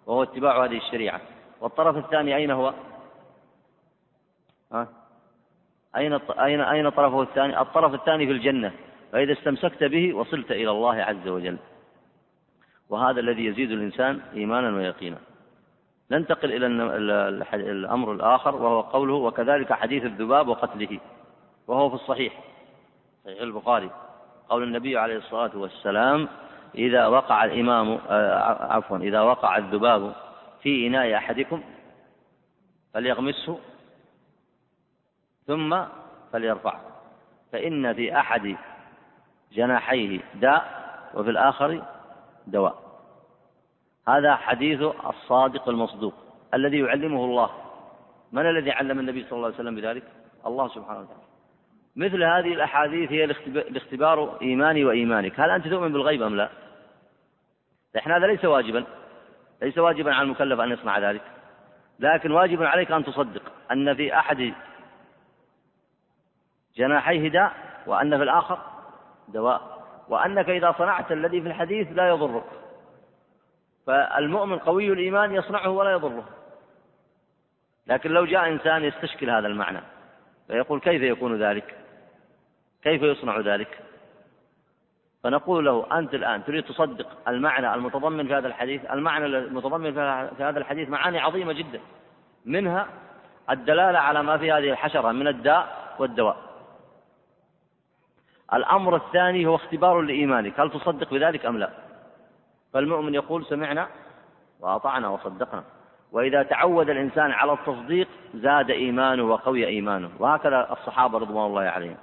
وهو اتباع هذه الشريعة. والطرف الثاني أين هو؟ ها؟ أين أين أين طرفه الثاني؟ الطرف الثاني في الجنة. فإذا استمسكت به وصلت إلى الله عز وجل. وهذا الذي يزيد الإنسان إيمانا ويقينا. ننتقل إلى الأمر الآخر وهو قوله وكذلك حديث الذباب وقتله وهو في الصحيح صحيح البخاري. قول النبي عليه الصلاة والسلام إذا وقع الإمام آه، عفوا إذا وقع الذباب في إناء أحدكم فليغمسه ثم فليرفعه. فإن في أحد جناحيه داء وفي الآخر دواء. هذا حديث الصادق المصدوق الذي يعلمه الله. من الذي علم النبي صلى الله عليه وسلم بذلك؟ الله سبحانه وتعالى. مثل هذه الأحاديث هي الاختبار إيماني وإيمانك. هل أنت تؤمن بالغيب أم لا؟ إحنا هذا ليس واجبا. ليس واجبا على المكلف أن يصنع ذلك. لكن واجب عليك أن تصدق أن في أحد جناحيه داء وأن في الآخر دواء. وأنك إذا صنعت الذي في الحديث لا يضرك. فالمؤمن قوي الإيمان يصنعه ولا يضره. لكن لو جاء إنسان يستشكل هذا المعنى فيقول كيف يكون ذلك؟ كيف يصنع ذلك؟ فنقول له أنت الآن تريد تصدق المعنى المتضمن في هذا الحديث المعنى المتضمن في هذا الحديث معاني عظيمة جدا منها الدلالة على ما في هذه الحشرة من الداء والدواء. الأمر الثاني هو اختبار لإيمانك هل تصدق بذلك أم لا؟ فالمؤمن يقول سمعنا وأطعنا وصدقنا. وإذا تعود الإنسان على التصديق زاد إيمانه وقوي إيمانه. وهكذا الصحابة رضوان الله عليهم.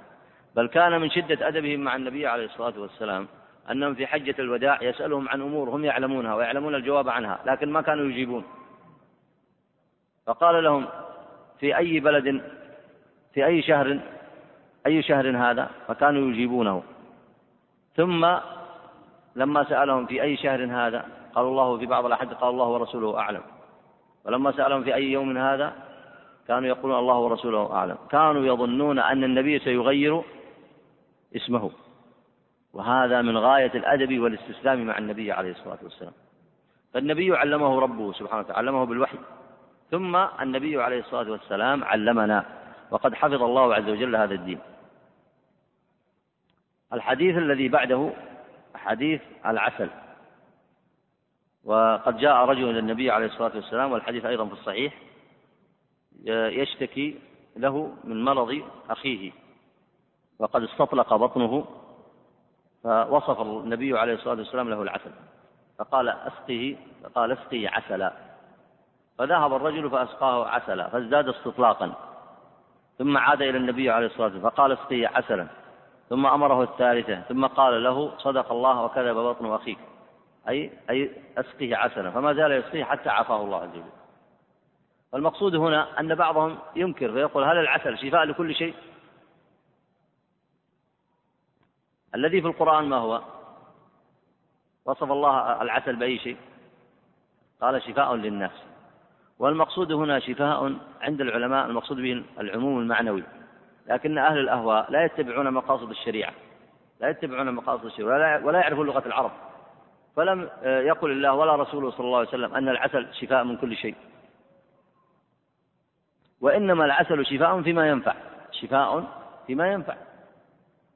بل كان من شدة أدبهم مع النبي عليه الصلاة والسلام أنهم في حجة الوداع يسألهم عن أمور هم يعلمونها ويعلمون الجواب عنها لكن ما كانوا يجيبون. فقال لهم في أي بلد في أي شهر أي شهر هذا؟ فكانوا يجيبونه. ثم لما سألهم في أي شهر هذا قال الله في بعض الأحاديث قال الله ورسوله أعلم. ولما سألهم في أي يوم هذا كانوا يقولون الله ورسوله أعلم. كانوا يظنون أن النبي سيغير اسمه. وهذا من غاية الأدب والاستسلام مع النبي عليه الصلاة والسلام. فالنبي علمه ربه سبحانه وتعالى علمه بالوحي. ثم النبي عليه الصلاة والسلام علمنا وقد حفظ الله عز وجل هذا الدين. الحديث الذي بعده حديث العسل. وقد جاء رجل إلى النبي عليه الصلاة والسلام والحديث أيضا في الصحيح يشتكي له من مرض أخيه وقد استطلق بطنه فوصف النبي عليه الصلاة والسلام له العسل فقال أسقه فقال أسقي عسلا. فذهب الرجل فأسقاه عسلا فازداد استطلاقا ثم عاد إلى النبي عليه الصلاة والسلام فقال أسقي عسلا. ثم أمره الثالثة ثم قال له صدق الله وكذب بطن أخيك. أي أي أسقه عسلا فما زال يسقيه حتى عافاه الله عز وجل. والمقصود هنا أن بعضهم ينكر فيقول هل العسل شفاء لكل شيء؟ الذي في القرآن ما هو؟ وصف الله العسل بأي شيء؟ قال شفاء للناس والمقصود هنا شفاء عند العلماء المقصود به العموم المعنوي. لكن أهل الأهواء لا يتبعون مقاصد الشريعة. لا يتبعون مقاصد الشريعة ولا يعرفون لغة العرب. فلم يقل الله ولا رسوله صلى الله عليه وسلم أن العسل شفاء من كل شيء. وإنما العسل شفاء فيما ينفع. شفاء فيما ينفع.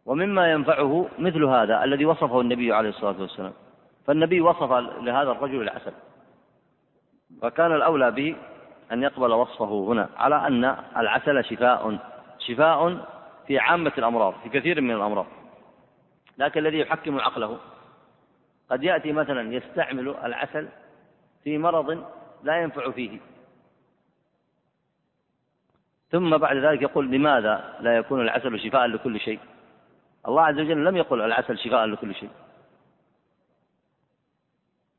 ومما ينفعه مثل هذا الذي وصفه النبي عليه الصلاة والسلام. فالنبي وصف لهذا الرجل العسل. وكان الأولى به أن يقبل وصفه هنا على أن العسل شفاء. شفاء في عامة الأمراض في كثير من الأمراض. لكن الذي يحكم عقله قد يأتي مثلا يستعمل العسل في مرض لا ينفع فيه. ثم بعد ذلك يقول لماذا لا يكون العسل شفاء لكل شيء؟ الله عز وجل لم يقل العسل شفاء لكل شيء.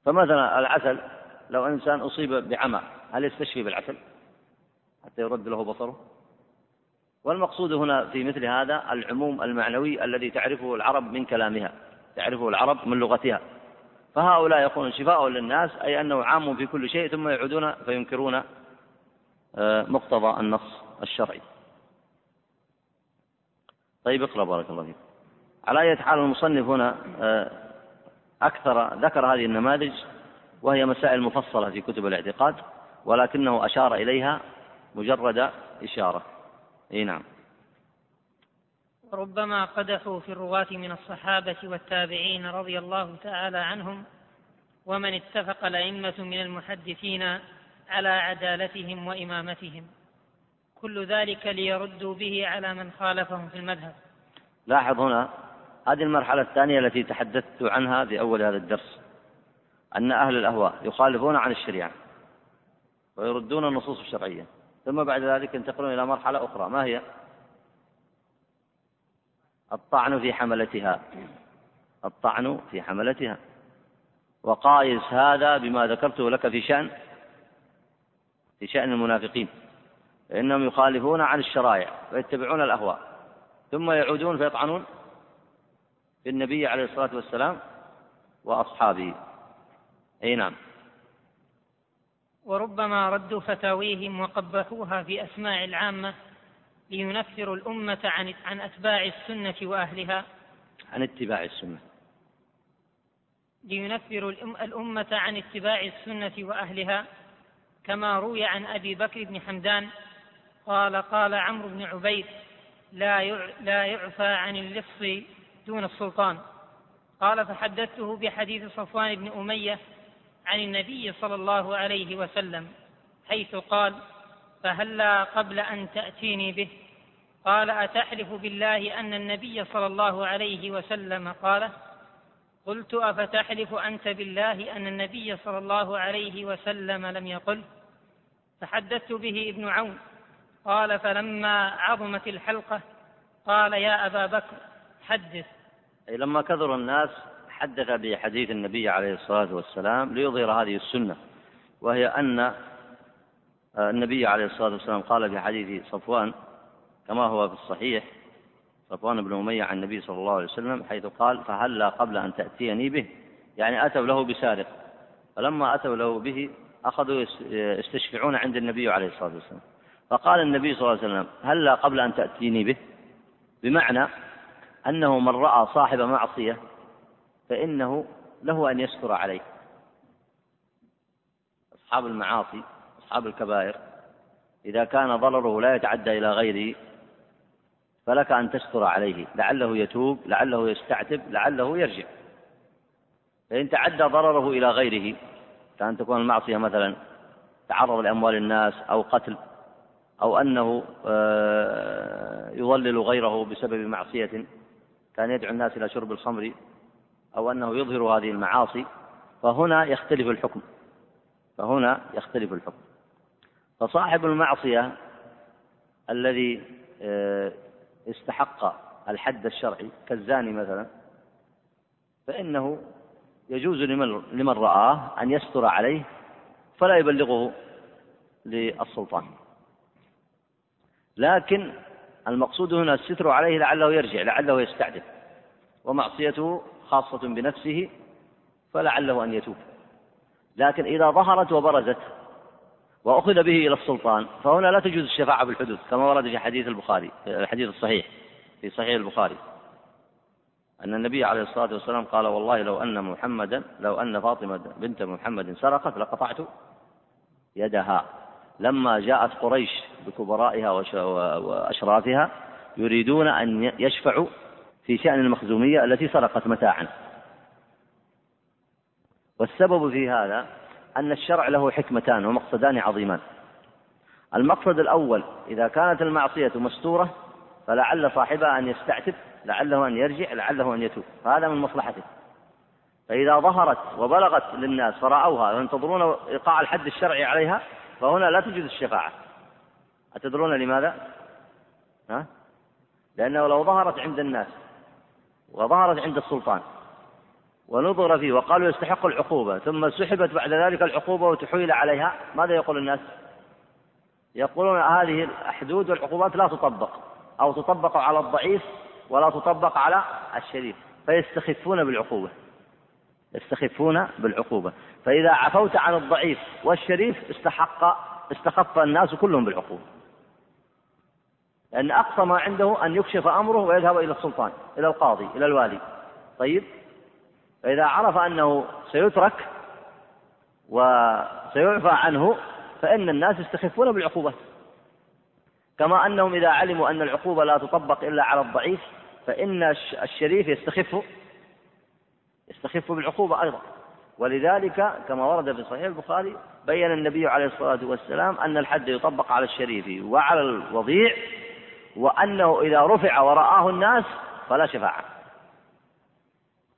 فمثلا العسل لو إنسان أصيب بعمى هل يستشفي بالعسل حتى يرد له بصره؟ والمقصود هنا في مثل هذا العموم المعنوي الذي تعرفه العرب من كلامها تعرفه العرب من لغتها. فهؤلاء يقولون شفاء للناس أي أنه عام في كل شيء ثم يعودون فينكرون آه، مقتضى النص الشرعي. طيب اقرأ بارك الله فيك. على أي حال المصنف هنا آه، أكثر ذكر هذه النماذج وهي مسائل مفصلة في كتب الاعتقاد ولكنه أشار إليها مجرد إشارة. أي نعم. ربما قدحوا في الرواة من الصحابة والتابعين رضي الله تعالى عنهم ومن اتفق الأئمة من المحدثين على عدالتهم وإمامتهم. كل ذلك ليردوا به على من خالفهم في المذهب. لاحظ هنا هذه المرحلة الثانية التي تحدثت عنها في أول هذا الدرس أن أهل الأهواء يخالفون عن الشريعة ويردون النصوص الشرعية. ثم بعد ذلك ينتقلون إلى مرحلة أخرى. ما هي؟ الطعن في حملتها. الطعن في حملتها. وقايس هذا بما ذكرته لك في شأن في شأن المنافقين. فإنهم يخالفون عن الشرائع ويتبعون الأهواء. ثم يعودون فيطعنون في النبي عليه الصلاة والسلام وأصحابه. أي نعم. وربما ردوا فتاويهم وقبحوها في أسماع العامة لينفروا الأمة عن عن أتباع السنة وأهلها. عن اتباع السنة. لينفروا الأمة عن اتباع السنة وأهلها. كما روي عن أبي بكر بن حمدان قال قال عمرو بن عبيد لا لا يعفى عن اللص دون السلطان. قال فحدثته بحديث صفوان بن أمية عن النبي صلى الله عليه وسلم حيث قال فهلا قبل أن تأتيني به؟ قال أتحلف بالله أن النبي صلى الله عليه وسلم قال قلت أفتحلف أنت بالله أن النبي صلى الله عليه وسلم لم يقل؟ فحدثت به ابن عون قال فلما عظمت الحلقة قال يا أبا بكر حدث. أي لما كثر الناس حدث بحديث النبي عليه الصلاة والسلام ليظهر هذه السنة وهي أن النبي عليه الصلاة والسلام قال في حديث صفوان كما هو في الصحيح صفوان بن أمية عن النبي صلى الله عليه وسلم حيث قال فهلا قبل أن تأتيني به. يعني أتوا له بسارق. فلما أتوا له به أخذوا يستشفعون عند النبي عليه الصلاة والسلام. فقال النبي صلى الله عليه وسلم هلا قبل أن تأتيني به. بمعنى أنه من رأى صاحب معصية فإنه له أن يستر عليه. أصحاب المعاصي أصحاب الكبائر إذا كان ضرره لا يتعدى إلى غيره فلك أن تستر عليه. لعله يتوب لعله يستعتب لعله يرجع. فإن تعدى ضرره إلى غيره كأن تكون المعصية مثلا تعرض لأموال الناس أو قتل أو أنه آه، يضلل غيره بسبب معصية كان يدعو الناس إلى شرب الخمر أو أنه يظهر هذه المعاصي فهنا يختلف الحكم. فهنا يختلف الحكم. فصاحب المعصية الذي آه، استحق الحد الشرعي كالزاني مثلا فإنه يجوز لمن لمن رآه أن يستر عليه فلا يبلغه للسلطان. لكن المقصود هنا الستر عليه لعله يرجع لعله يستعدل. ومعصيته خاصة بنفسه فلعله أن يتوب. لكن إذا ظهرت وبرزت وأخذ به إلى السلطان فهنا لا تجوز الشفاعة بالحدود كما ورد في حديث البخاري الحديث الصحيح في صحيح البخاري. أن النبي عليه الصلاة والسلام قال والله لو أن محمدا لو أن فاطمة بنت محمد سرقت لقطعت يدها. لما جاءت قريش بكبرائها وأشرافها يريدون أن يشفعوا في شأن المخزومية التي سرقت متاعا. والسبب في هذا أن الشرع له حكمتان ومقصدان عظيمان. المقصد الأول إذا كانت المعصية مستورة فلعل صاحبها أن يستعتب لعله أن يرجع لعله أن يتوب. فهذا من مصلحته. فإذا ظهرت وبلغت للناس فرأوها وينتظرون إيقاع الحد الشرعي عليها فهنا لا تجوز الشفاعة. أتدرون لماذا؟ ها؟ لأنه لو ظهرت عند الناس وظهرت عند السلطان ونظر فيه وقالوا يستحق العقوبة ثم سحبت بعد ذلك العقوبة وتحويل عليها. ماذا يقول الناس؟ يقولون هذه الحدود والعقوبات لا تطبق أو تطبق على الضعيف ولا تطبق على الشريف فيستخفون بالعقوبة. يستخفون بالعقوبة. فإذا عفوت عن الضعيف والشريف استحق استخف الناس كلهم بالعقوبة. لأن أقصى ما عنده أن يكشف أمره ويذهب إلى السلطان إلى القاضي إلى الوالي. طيب؟ فإذا عرف أنه سيترك وسيعفى عنه فإن الناس يستخفون بالعقوبة. كما أنهم إذا علموا أن العقوبة لا تطبق إلا على الضعيف فإن الشريف يستخف يستخف بالعقوبة أيضا. ولذلك كما ورد في صحيح البخاري بين النبي عليه الصلاة والسلام أن الحد يطبق على الشريف وعلى الوضيع وأنه إذا رفع ورآه الناس فلا شفاعة.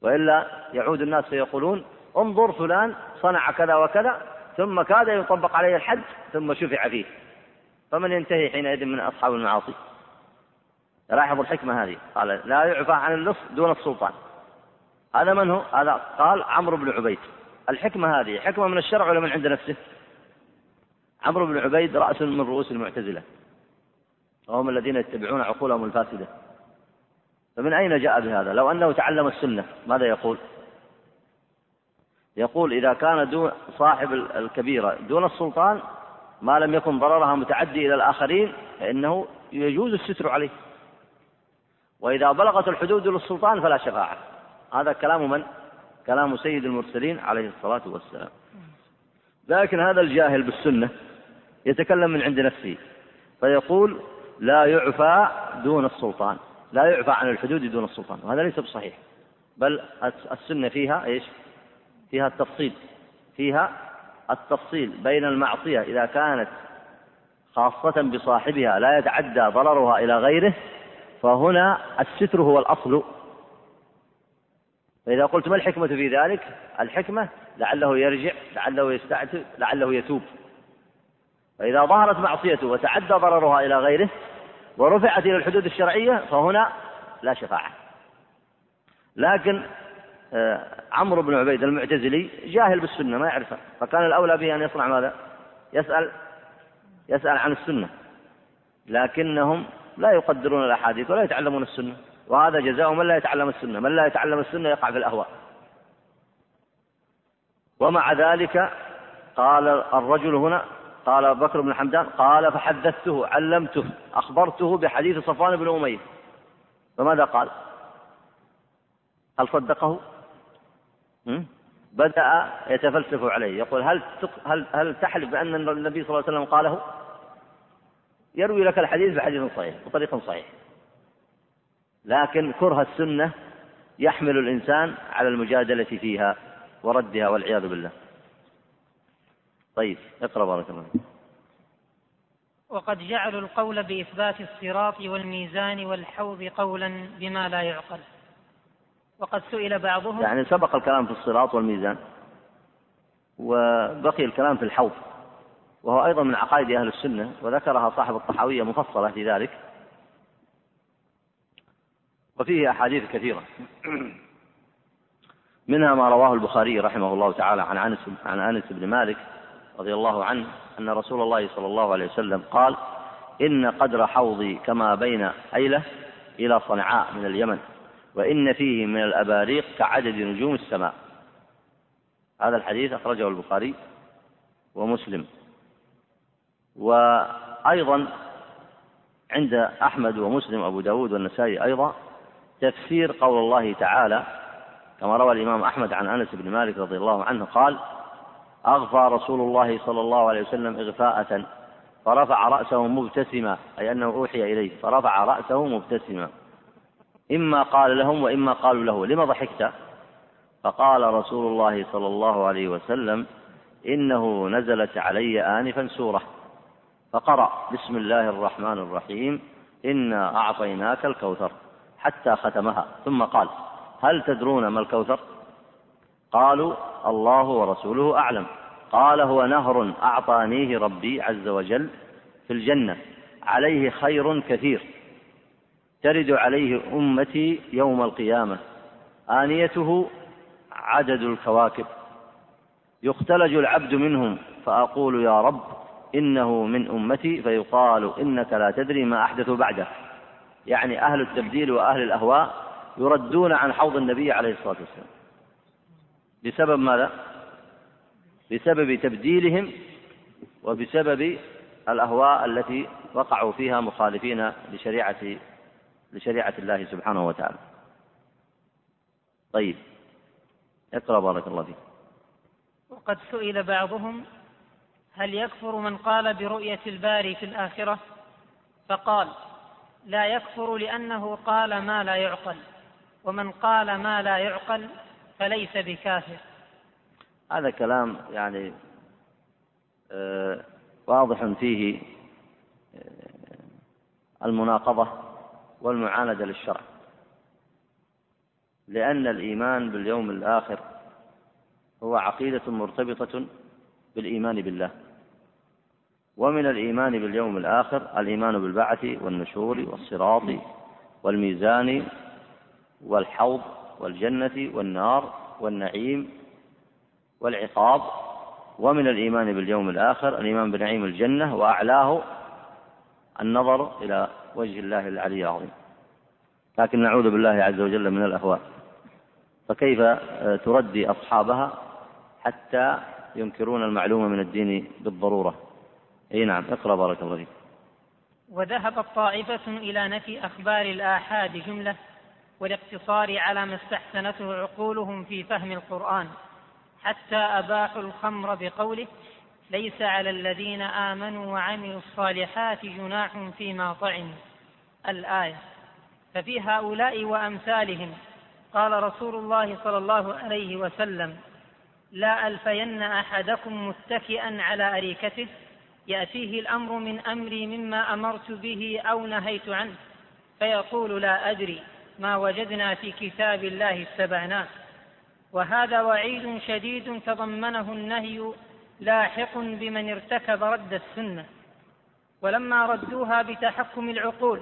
وإلا يعود الناس فيقولون انظر فلان صنع كذا وكذا ثم كاد يطبق عليه الحد ثم شفع فيه. فمن ينتهي حينئذ من أصحاب المعاصي؟ لاحظوا الحكمة هذه. قال لا يعفى عن اللص دون السلطان. هذا من هو؟ هذا قال عمرو بن عبيد. الحكمة هذه حكمة من الشرع ولا من عند نفسه؟ عمرو بن عبيد رأس من رؤوس المعتزلة. وهم الذين يتبعون عقولهم الفاسدة فمن أين جاء بهذا؟ لو أنه تعلم السنة ماذا يقول؟ يقول إذا كان دون صاحب الكبيرة دون السلطان ما لم يكن ضررها متعدي إلى الآخرين فإنه يجوز الستر عليه وإذا بلغت الحدود للسلطان فلا شفاعة هذا كلام من؟ كلام سيد المرسلين عليه الصلاة والسلام لكن هذا الجاهل بالسنة يتكلم من عند نفسه فيقول لا يعفى دون السلطان. لا يعفى عن الحدود دون السلطان. وهذا ليس بصحيح. بل السنة فيها إيش؟ فيها التفصيل. فيها التفصيل بين المعصية إذا كانت خاصة بصاحبها لا يتعدى ضررها إلى غيره فهنا الستر هو الأصل. فإذا قلت ما الحكمة في ذلك؟ الحكمة لعله يرجع لعله يستعتب لعله يتوب. فإذا ظهرت معصيته وتعدى ضررها إلى غيره ورفعت إلى الحدود الشرعية فهنا لا شفاعة. لكن آه، عمرو بن عبيد المعتزلي جاهل بالسنة ما يعرفها فكان الأولى به أن يصنع ماذا؟ يسأل يسأل عن السنة. لكنهم لا يقدرون الأحاديث ولا يتعلمون السنة. وهذا جزاء من لا يتعلم السنة. من لا يتعلم السنة يقع في الأهواء. ومع ذلك قال الرجل هنا قال بكر بن حمدان قال فحدثته علمته أخبرته بحديث صفوان بن أمية. فماذا قال؟ هل صدقه؟ بدأ يتفلسف عليه يقول هل هل هل تحلف بأن النبي صلى الله عليه وسلم قاله؟ يروي لك الحديث بحديث صحيح بطريق صحيح. لكن كره السنة يحمل الإنسان على المجادلة فيها وردها والعياذ بالله. طيب اقرأ بارك الله وقد جعلوا القول بإثبات الصراط والميزان والحوض قولا بما لا يعقل. وقد سئل بعضهم يعني سبق الكلام في الصراط والميزان وبقي الكلام في الحوض وهو أيضا من عقائد أهل السنة وذكرها صاحب الطحاوية مفصلة في ذلك. وفيه أحاديث كثيرة. منها ما رواه البخاري رحمه الله تعالى عن أنس عن أنس بن مالك رضي الله عنه أن رسول الله صلى الله عليه وسلم قال إن قدر حوضي كما بين أيلة إلى صنعاء من اليمن وإن فيه من الأباريق كعدد نجوم السماء. هذا الحديث أخرجه البخاري ومسلم. وأيضا عند أحمد ومسلم أبو داود والنسائي أيضا تفسير قول الله تعالى كما روى الإمام أحمد عن أنس بن مالك رضي الله عنه قال أغفى رسول الله صلى الله عليه وسلم إغفاءة فرفع رأسه مبتسما أي أنه أوحي إليه فرفع رأسه مبتسما. إما قال لهم وإما قالوا له لم ضحكت؟ فقال رسول الله صلى الله عليه وسلم إنه نزلت علي آنفا سورة. فقرأ بسم الله الرحمن الرحيم إنا أعطيناك الكوثر حتى ختمها. ثم قال هل تدرون ما الكوثر؟ قالوا الله ورسوله أعلم. قال هو نهر أعطانيه ربي عز وجل في الجنة. عليه خير كثير. ترد عليه أمتي يوم القيامة. آنيته عدد الكواكب. يختلج العبد منهم فأقول يا رب إنه من أمتي فيقال إنك لا تدري ما أحدث بعده. يعني أهل التبديل وأهل الأهواء يردون عن حوض النبي عليه الصلاة والسلام. بسبب ماذا؟ بسبب تبديلهم وبسبب الأهواء التي وقعوا فيها مخالفين لشريعة لشريعة الله سبحانه وتعالى. طيب اقرأ بارك الله فيك. وقد سئل بعضهم هل يكفر من قال برؤية الباري في الآخرة؟ فقال: لا يكفر لأنه قال ما لا يعقل، ومن قال ما لا يعقل فليس بكافر. هذا كلام يعني آه واضح فيه آه المناقضة والمعاندة للشرع لأن الإيمان باليوم الآخر هو عقيدة مرتبطة بالإيمان بالله ومن الإيمان باليوم الآخر الإيمان بالبعث والنشور والصراط والميزان والحوض والجنة والنار والنعيم والعقاب ومن الإيمان باليوم الآخر الإيمان بنعيم الجنة وأعلاه النظر إلى وجه الله العلي العظيم. لكن نعوذ بالله عز وجل من الأهواء. فكيف تردي أصحابها حتى ينكرون المعلومة من الدين بالضرورة؟ أي نعم اقرأ بارك الله فيك. وذهبت طائفة إلى نفي أخبار الآحاد جملة والاقتصار على ما استحسنته عقولهم في فهم القرآن حتى أباحوا الخمر بقوله ليس على الذين آمنوا وعملوا الصالحات جناح فيما طعموا. الآية ففي هؤلاء وأمثالهم قال رسول الله صلى الله عليه وسلم لا ألفين أحدكم متكئا على أريكته يأتيه الأمر من أمري مما أمرت به أو نهيت عنه فيقول لا أدري. ما وجدنا في كتاب الله اتبعناه وهذا وعيد شديد تضمنه النهي لاحق بمن ارتكب رد السنة. ولما ردوها بتحكم العقول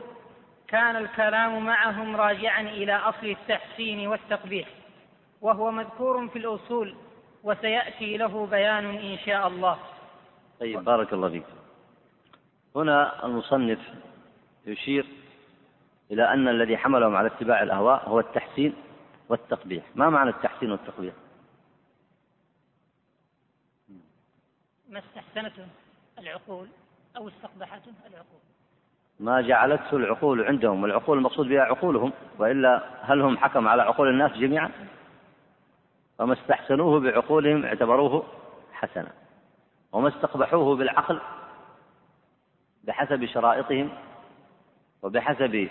كان الكلام معهم راجعا إلى أصل التحسين والتقبيح. وهو مذكور في الأصول وسيأتي له بيان إن شاء الله. طيب بارك الله فيك. هنا المصنف يشير إلى أن الذي حملهم على اتباع الأهواء هو التحسين والتقبيح ما معنى التحسين والتقبيح ما استحسنته العقول أو استقبحته العقول؟ ما جعلته العقول عندهم والعقول المقصود بها عقولهم وإلا هل هم حكم على عقول الناس جميعا؟ وما استحسنوه بعقولهم اعتبروه حسنا. وما استقبحوه بالعقل بحسب شرائطهم وبحسب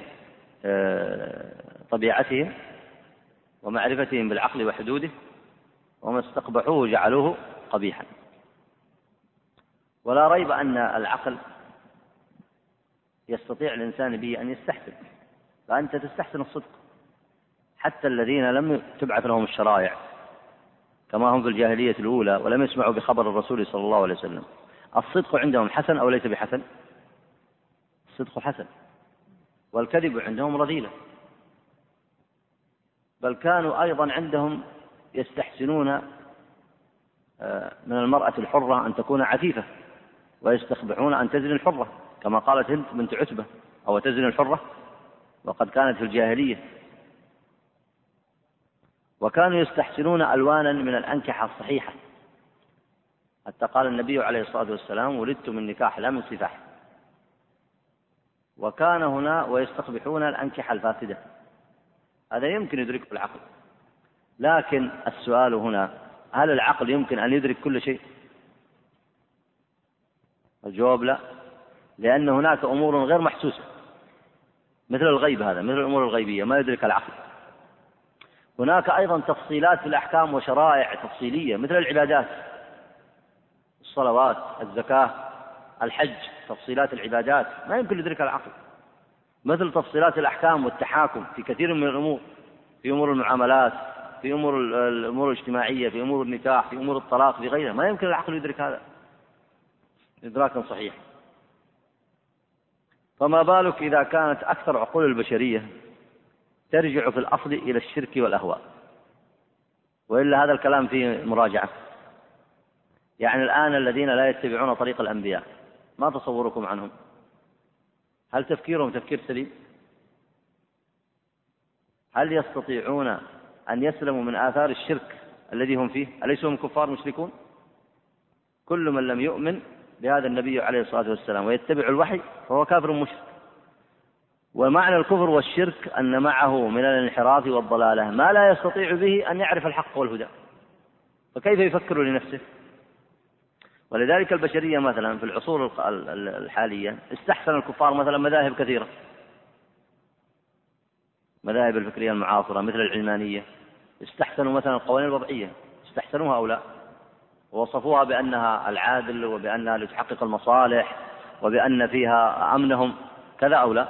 طبيعتهم ومعرفتهم بالعقل وحدوده وما استقبحوه جعلوه قبيحا. ولا ريب أن العقل يستطيع الإنسان به أن يستحسن فأنت تستحسن الصدق حتى الذين لم تبعث لهم الشرائع كما هم في الجاهلية الأولى ولم يسمعوا بخبر الرسول صلى الله عليه وسلم. الصدق عندهم حسن أو ليس بحسن؟ الصدق حسن. والكذب عندهم رذيلة. بل كانوا أيضا عندهم يستحسنون آه، من المرأة الحرة أن تكون عفيفة ويستقبحون أن تزن الحرة كما قالت هند بنت عتبة أو تزن الحرة؟ وقد كانت في الجاهلية. وكانوا يستحسنون ألوانا من الأنكحة الصحيحة. حتى قال النبي عليه الصلاة والسلام ولدت من نكاح لا من سفاح. وكان هنا ويستقبحون الأنكحة الفاسدة. هذا يمكن يدركه العقل. لكن السؤال هنا هل العقل يمكن أن يدرك كل شيء؟ الجواب لا لأن هناك أمور غير محسوسة. مثل الغيب هذا مثل الأمور الغيبية ما يدرك العقل. هناك أيضا تفصيلات في الأحكام وشرائع تفصيلية مثل العبادات الصلوات الزكاة. الحج تفصيلات العبادات ما يمكن يدركها العقل. مثل تفصيلات الأحكام والتحاكم في كثير من الأمور في أمور المعاملات في أمور الأمور الاجتماعية في أمور النكاح في أمور الطلاق في غيرها. ما يمكن العقل يدرك هذا. إدراكا صحيحا. فما بالك إذا كانت أكثر عقول البشرية ترجع في الأصل إلى الشرك والأهواء؟ وإلا هذا الكلام فيه مراجعة. يعني الآن الذين لا يتبعون طريق الأنبياء ما تصوركم عنهم؟ هل تفكيرهم تفكير سليم؟ هل يستطيعون أن يسلموا من آثار الشرك الذي هم فيه؟ أليسوا هم كفار مشركون؟ كل من لم يؤمن بهذا النبي عليه الصلاة والسلام ويتبع الوحي فهو كافر مشرك. ومعنى الكفر والشرك أن معه من الانحراف والضلالة ما لا يستطيع به أن يعرف الحق والهدى. فكيف يفكر لنفسه؟ ولذلك البشرية مثلا في العصور الحالية استحسن الكفار مثلا مذاهب كثيرة. مذاهب الفكرية المعاصرة مثل العلمانية استحسنوا مثلا القوانين الوضعية. استحسنوها أو لا ووصفوها بأنها العادل وبأنها لتحقق المصالح وبأن فيها أمنهم. كذا أو لا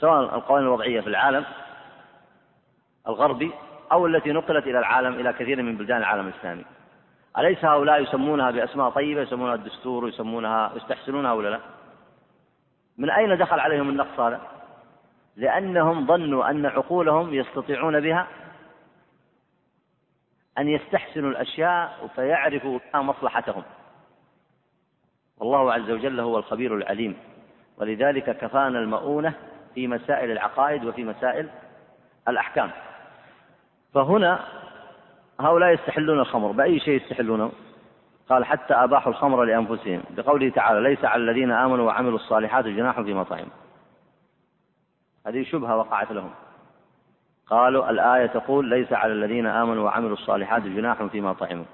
سواء القوانين الوضعية في العالم الغربي أو التي نقلت إلى العالم إلى كثير من بلدان العالم الإسلامي. أليس هؤلاء يسمونها بأسماء طيبة يسمونها الدستور ويسمونها يستحسنونها ولا لا؟ من أين دخل عليهم النقص هذا؟ لأنهم ظنوا أن عقولهم يستطيعون بها أن يستحسنوا الأشياء فيعرفوا مصلحتهم والله عز وجل هو الخبير العليم ولذلك كفانا المؤونة في مسائل العقائد وفي مسائل الأحكام فهنا هؤلاء يستحلون الخمر بأي شيء يستحلونه؟ قال حتى أباحوا الخمر لأنفسهم. بقوله تعالى ليس على الذين آمنوا وعملوا الصالحات جناح في مطعم. هذه شبهة وقعت لهم. قالوا الآية تقول ليس على الذين آمنوا وعملوا الصالحات جناح فيما طعموا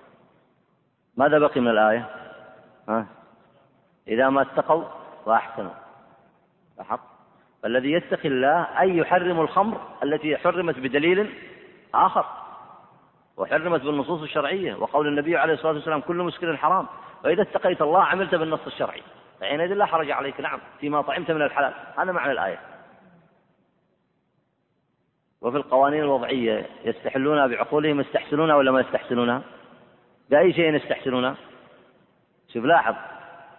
ماذا بقي من الآية؟ ها؟ إذا ما اتقوا وأحسنوا لاحظت فالذي يتقي الله أي يحرم الخمر التي حرمت بدليل آخر. وحرمت بالنصوص الشرعية وقول النبي عليه الصلاة والسلام كل مسكر حرام وإذا اتقيت الله عملت بالنص الشرعي فحينئذ لا حرج عليك نعم فيما طعمت من الحلال هذا معنى الآية وفي القوانين الوضعية يستحلونها بعقولهم يستحسنونها ولا ما يستحسنونها؟ بأي شيء يستحسنونها؟ شوف لاحظ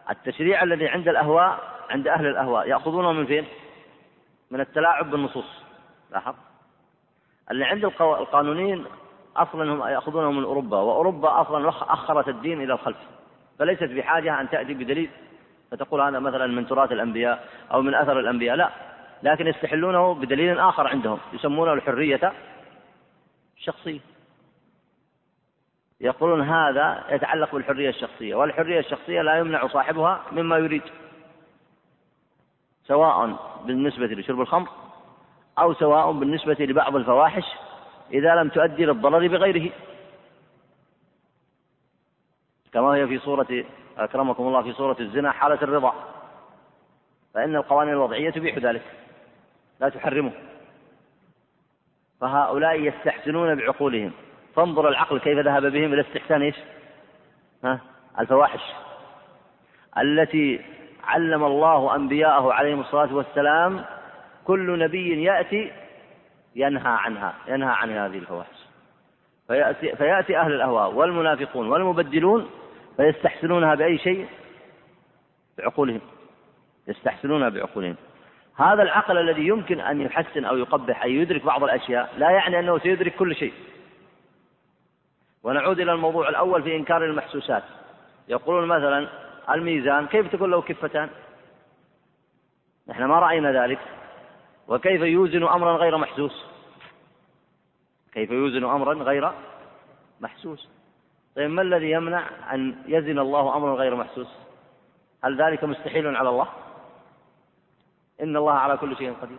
التشريع الذي عند الأهواء عند أهل الأهواء يأخذونه من فين؟ من التلاعب بالنصوص لاحظ اللي عند القانونيين أصلا هم يأخذونه من أوروبا وأوروبا أصلا أخرت الدين إلى الخلف. فليست بحاجة أن تأتي بدليل فتقول هذا مثلا من تراث الأنبياء أو من أثر الأنبياء لا. لكن يستحلونه بدليل آخر عندهم يسمونه الحرية الشخصية. يقولون هذا يتعلق بالحرية الشخصية والحرية الشخصية لا يمنع صاحبها مما يريد. سواء بالنسبة لشرب الخمر أو سواء بالنسبة لبعض الفواحش إذا لم تؤدي للضرر بغيره. كما هي في سورة أكرمكم الله في سورة الزنا حالة الرضا. فإن القوانين الوضعية تبيح ذلك. لا تحرمه. فهؤلاء يستحسنون بعقولهم. فانظر العقل كيف ذهب بهم إلى استحسان إيش؟ ها؟ الفواحش. التي علم الله أنبياءه عليهم الصلاة والسلام كل نبي يأتي ينهى عنها ينهى عن هذه الفواحش. فيأتي, فيأتي أهل الأهواء والمنافقون والمبدلون فيستحسنونها بأي شيء؟ بعقولهم. يستحسنونها بعقولهم. هذا العقل الذي يمكن أن يحسن أو يقبح أي يدرك بعض الأشياء لا يعني أنه سيدرك كل شيء. ونعود إلى الموضوع الأول في إنكار المحسوسات. يقولون مثلا الميزان كيف تكون له كفتان؟ نحن ما رأينا ذلك. وكيف يوزن أمرا غير محسوس؟ كيف يوزن أمرا غير محسوس؟ طيب ما الذي يمنع أن يزن الله أمرا غير محسوس؟ هل ذلك مستحيل على الله؟ إن الله على كل شيء قدير.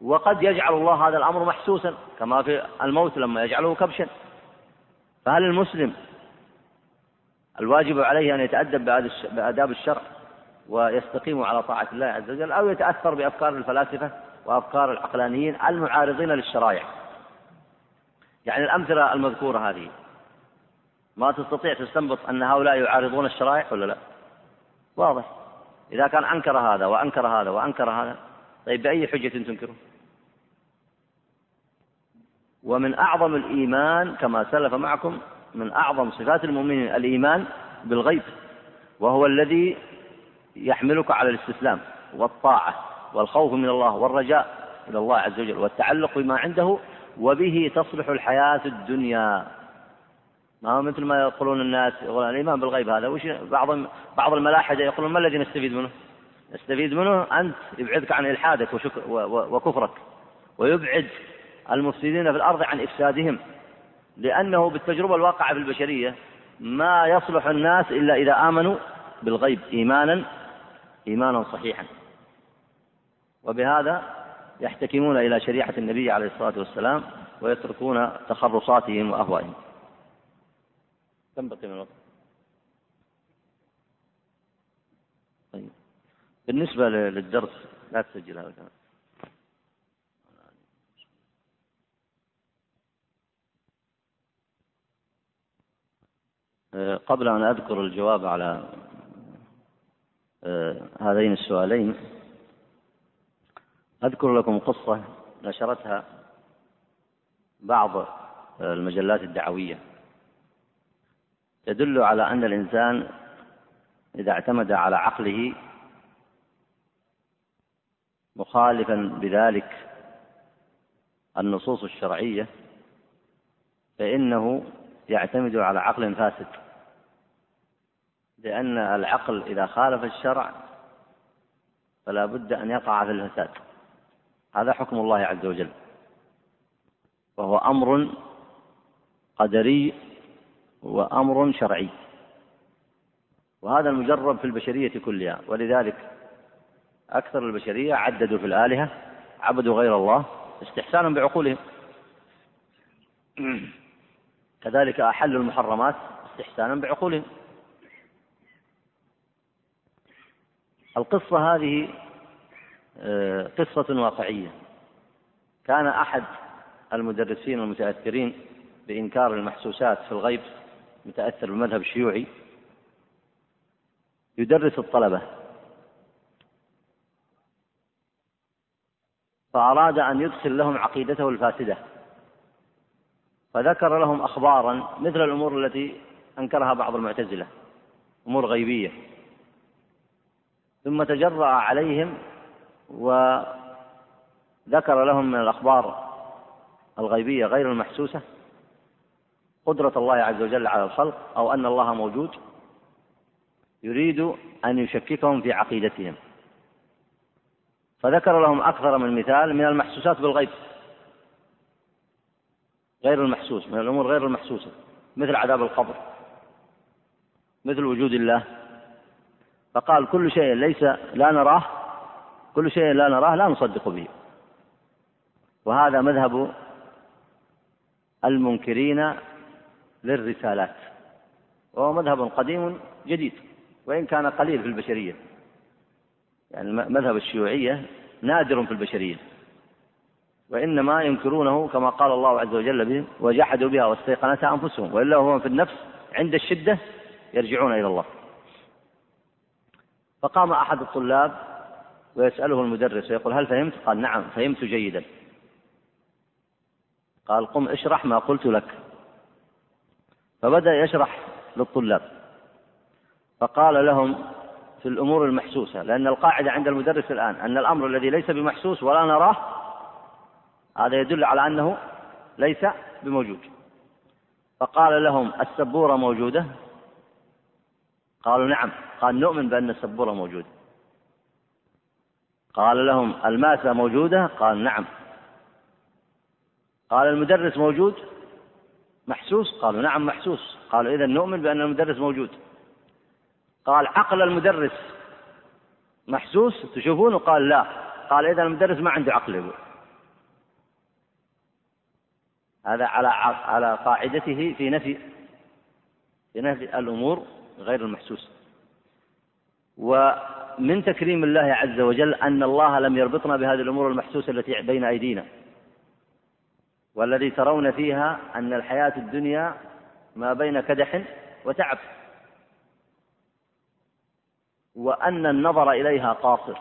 وقد يجعل الله هذا الأمر محسوسا كما في الموت لما يجعله كبشا. فهل المسلم الواجب عليه أن يتأدب بآداب الشرع ويستقيم على طاعة الله عز وجل أو يتأثر بأفكار الفلاسفة؟ وأفكار العقلانيين المعارضين للشرائع. يعني الأمثلة المذكورة هذه. ما تستطيع تستنبط أن هؤلاء يعارضون الشرائع ولا لا؟ واضح. إذا كان أنكر هذا وأنكر هذا وأنكر هذا طيب بأي حجة تنكره ومن أعظم الإيمان كما سلف معكم من أعظم صفات المؤمنين الإيمان بالغيب وهو الذي يحملك على الاستسلام والطاعة. والخوف من الله والرجاء إلى الله عز وجل والتعلق بما عنده وبه تصلح الحياة الدنيا ما هو مثل ما يقولون الناس يقولون الإيمان بالغيب هذا وش بعض بعض الملاحدة يقولون ما الذي نستفيد منه؟ نستفيد منه أنت يبعدك عن إلحادك وكفرك ويبعد المفسدين في الأرض عن إفسادهم لأنه بالتجربة الواقعة في البشرية ما يصلح الناس إلا إذا آمنوا بالغيب إيمانا إيمانا صحيحا وبهذا يحتكمون إلى شريعة النبي عليه الصلاة والسلام ويتركون تخرصاتهم وأهوائهم. كم بقي من الوقت؟ طيب. بالنسبة للدرس لا تسجل هذا الكلام. آه، قبل أن أذكر الجواب على آه، هذين السؤالين أذكر لكم قصة نشرتها بعض المجلات الدعوية. تدل على أن الإنسان إذا اعتمد على عقله مخالفا بذلك النصوص الشرعية فإنه يعتمد على عقل فاسد. لأن العقل إذا خالف الشرع فلا بد أن يقع في الفساد. هذا حكم الله عز وجل. وهو أمر قدري وأمر شرعي. وهذا المجرب في البشرية كلها. ولذلك أكثر البشرية عددوا في الآلهة عبدوا غير الله استحسانا بعقولهم. كذلك أحلوا المحرمات استحسانا بعقولهم. القصة هذه قصة واقعية. كان أحد المدرسين المتأثرين بإنكار المحسوسات في الغيب متأثر بالمذهب الشيوعي يدرس الطلبة. فأراد أن يدخل لهم عقيدته الفاسدة. فذكر لهم أخبارا مثل الأمور التي أنكرها بعض المعتزلة أمور غيبية. ثم تجرأ عليهم وذكر لهم من الأخبار الغيبية غير المحسوسة قدرة الله عز وجل على الخلق أو أن الله موجود يريد أن يشككهم في عقيدتهم. فذكر لهم أكثر من مثال من المحسوسات بالغيب. غير المحسوس من الأمور غير المحسوسة مثل عذاب القبر مثل وجود الله. فقال كل شيء ليس لا نراه كل شيء لا نراه لا نصدق به. وهذا مذهب المنكرين للرسالات. وهو مذهب قديم جديد وإن كان قليل في البشرية. يعني مذهب الشيوعية نادر في البشرية. وإنما ينكرونه كما قال الله عز وجل به وجحدوا بها واستيقنتها أنفسهم وإلا هو في النفس عند الشدة يرجعون إلى الله. فقام أحد الطلاب ويسأله المدرس ويقول هل فهمت؟ قال نعم فهمت جيدا. قال قم اشرح ما قلت لك. فبدأ يشرح للطلاب. فقال لهم في الأمور المحسوسة لأن القاعدة عند المدرس الآن أن الأمر الذي ليس بمحسوس ولا نراه هذا يدل على أنه ليس بموجود. فقال لهم السبورة موجودة؟ قالوا نعم قال نؤمن بأن السبورة موجودة. قال لهم الماسة موجودة؟ قال نعم. قال المدرس موجود؟ محسوس؟ قالوا نعم محسوس. قالوا إذا نؤمن بأن المدرس موجود. قال عقل المدرس محسوس؟ تشوفونه؟ قال لا. قال إذا المدرس ما عنده عقل. هذا على على قاعدته في نفي في نفي الأمور غير المحسوسة ومن تكريم الله عز وجل أن الله لم يربطنا بهذه الأمور المحسوسة التي بين أيدينا. والذي ترون فيها أن الحياة الدنيا ما بين كدح وتعب. وأن النظر إليها قاصر.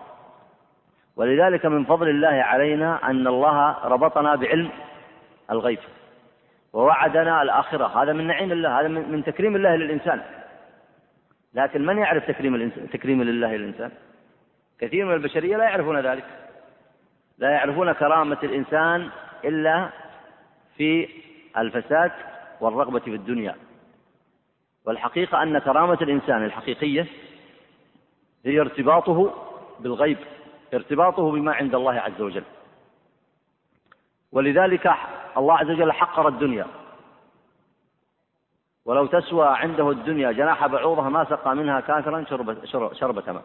ولذلك من فضل الله علينا أن الله ربطنا بعلم الغيب. ووعدنا الآخرة. هذا من نعيم الله. هذا من تكريم الله للإنسان. لكن من يعرف تكريم الإنسان تكريم لله للإنسان كثير من البشرية لا يعرفون ذلك. لا يعرفون كرامة الإنسان إلا في الفساد والرغبة في الدنيا. والحقيقة أن كرامة الإنسان الحقيقية هي ارتباطه بالغيب ارتباطه بما عند الله عز وجل. ولذلك الله عز وجل حقر الدنيا. ولو تسوى عنده الدنيا جناح بعوضة ما سقى منها كافرا شربة, شربة ماء.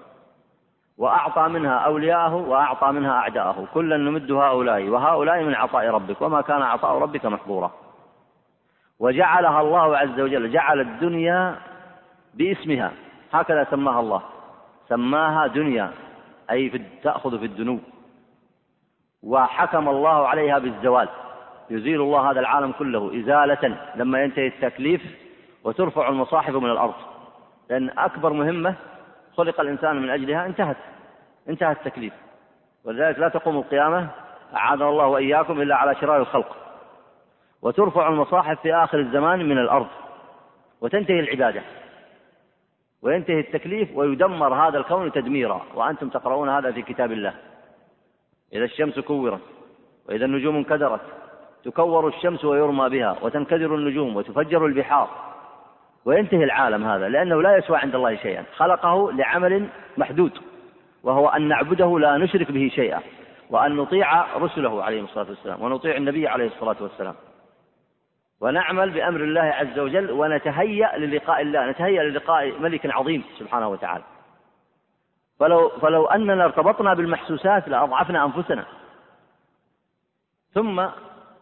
وأعطى منها أولياءه وأعطى منها أعداءه. كلا نمد هؤلاء. وهؤلاء من عطاء ربك. وما كان عطاء ربك محظورا. وجعلها الله عز وجل جعل الدنيا باسمها. هكذا سماها الله. سماها دنيا. أي في تأخذ في الدنو وحكم الله عليها بالزوال. يزيل الله هذا العالم كله إزالة. لما ينتهي التكليف وترفع المصاحف من الأرض. لأن أكبر مهمة خلق الإنسان من أجلها انتهت انتهى التكليف. ولذلك لا تقوم القيامة أعاذنا الله وإياكم إلا على شرار الخلق. وترفع المصاحف في آخر الزمان من الأرض. وتنتهي العبادة. وينتهي التكليف ويدمر هذا الكون تدميرا. وأنتم تقرؤون هذا في كتاب الله. إذا الشمس كورت وإذا النجوم انكدرت تكور الشمس ويرمى بها وتنكدر النجوم وتفجر البحار. وينتهي العالم هذا لأنه لا يسوى عند الله شيئا. خلقه لعمل محدود وهو أن نعبده لا نشرك به شيئا وأن نطيع رسله عليه الصلاة والسلام ونطيع النبي عليه الصلاة والسلام. ونعمل بأمر الله عز وجل ونتهيأ للقاء الله نتهيأ للقاء ملك عظيم سبحانه وتعالى. فلو فلو أننا ارتبطنا بالمحسوسات لأضعفنا أنفسنا. ثم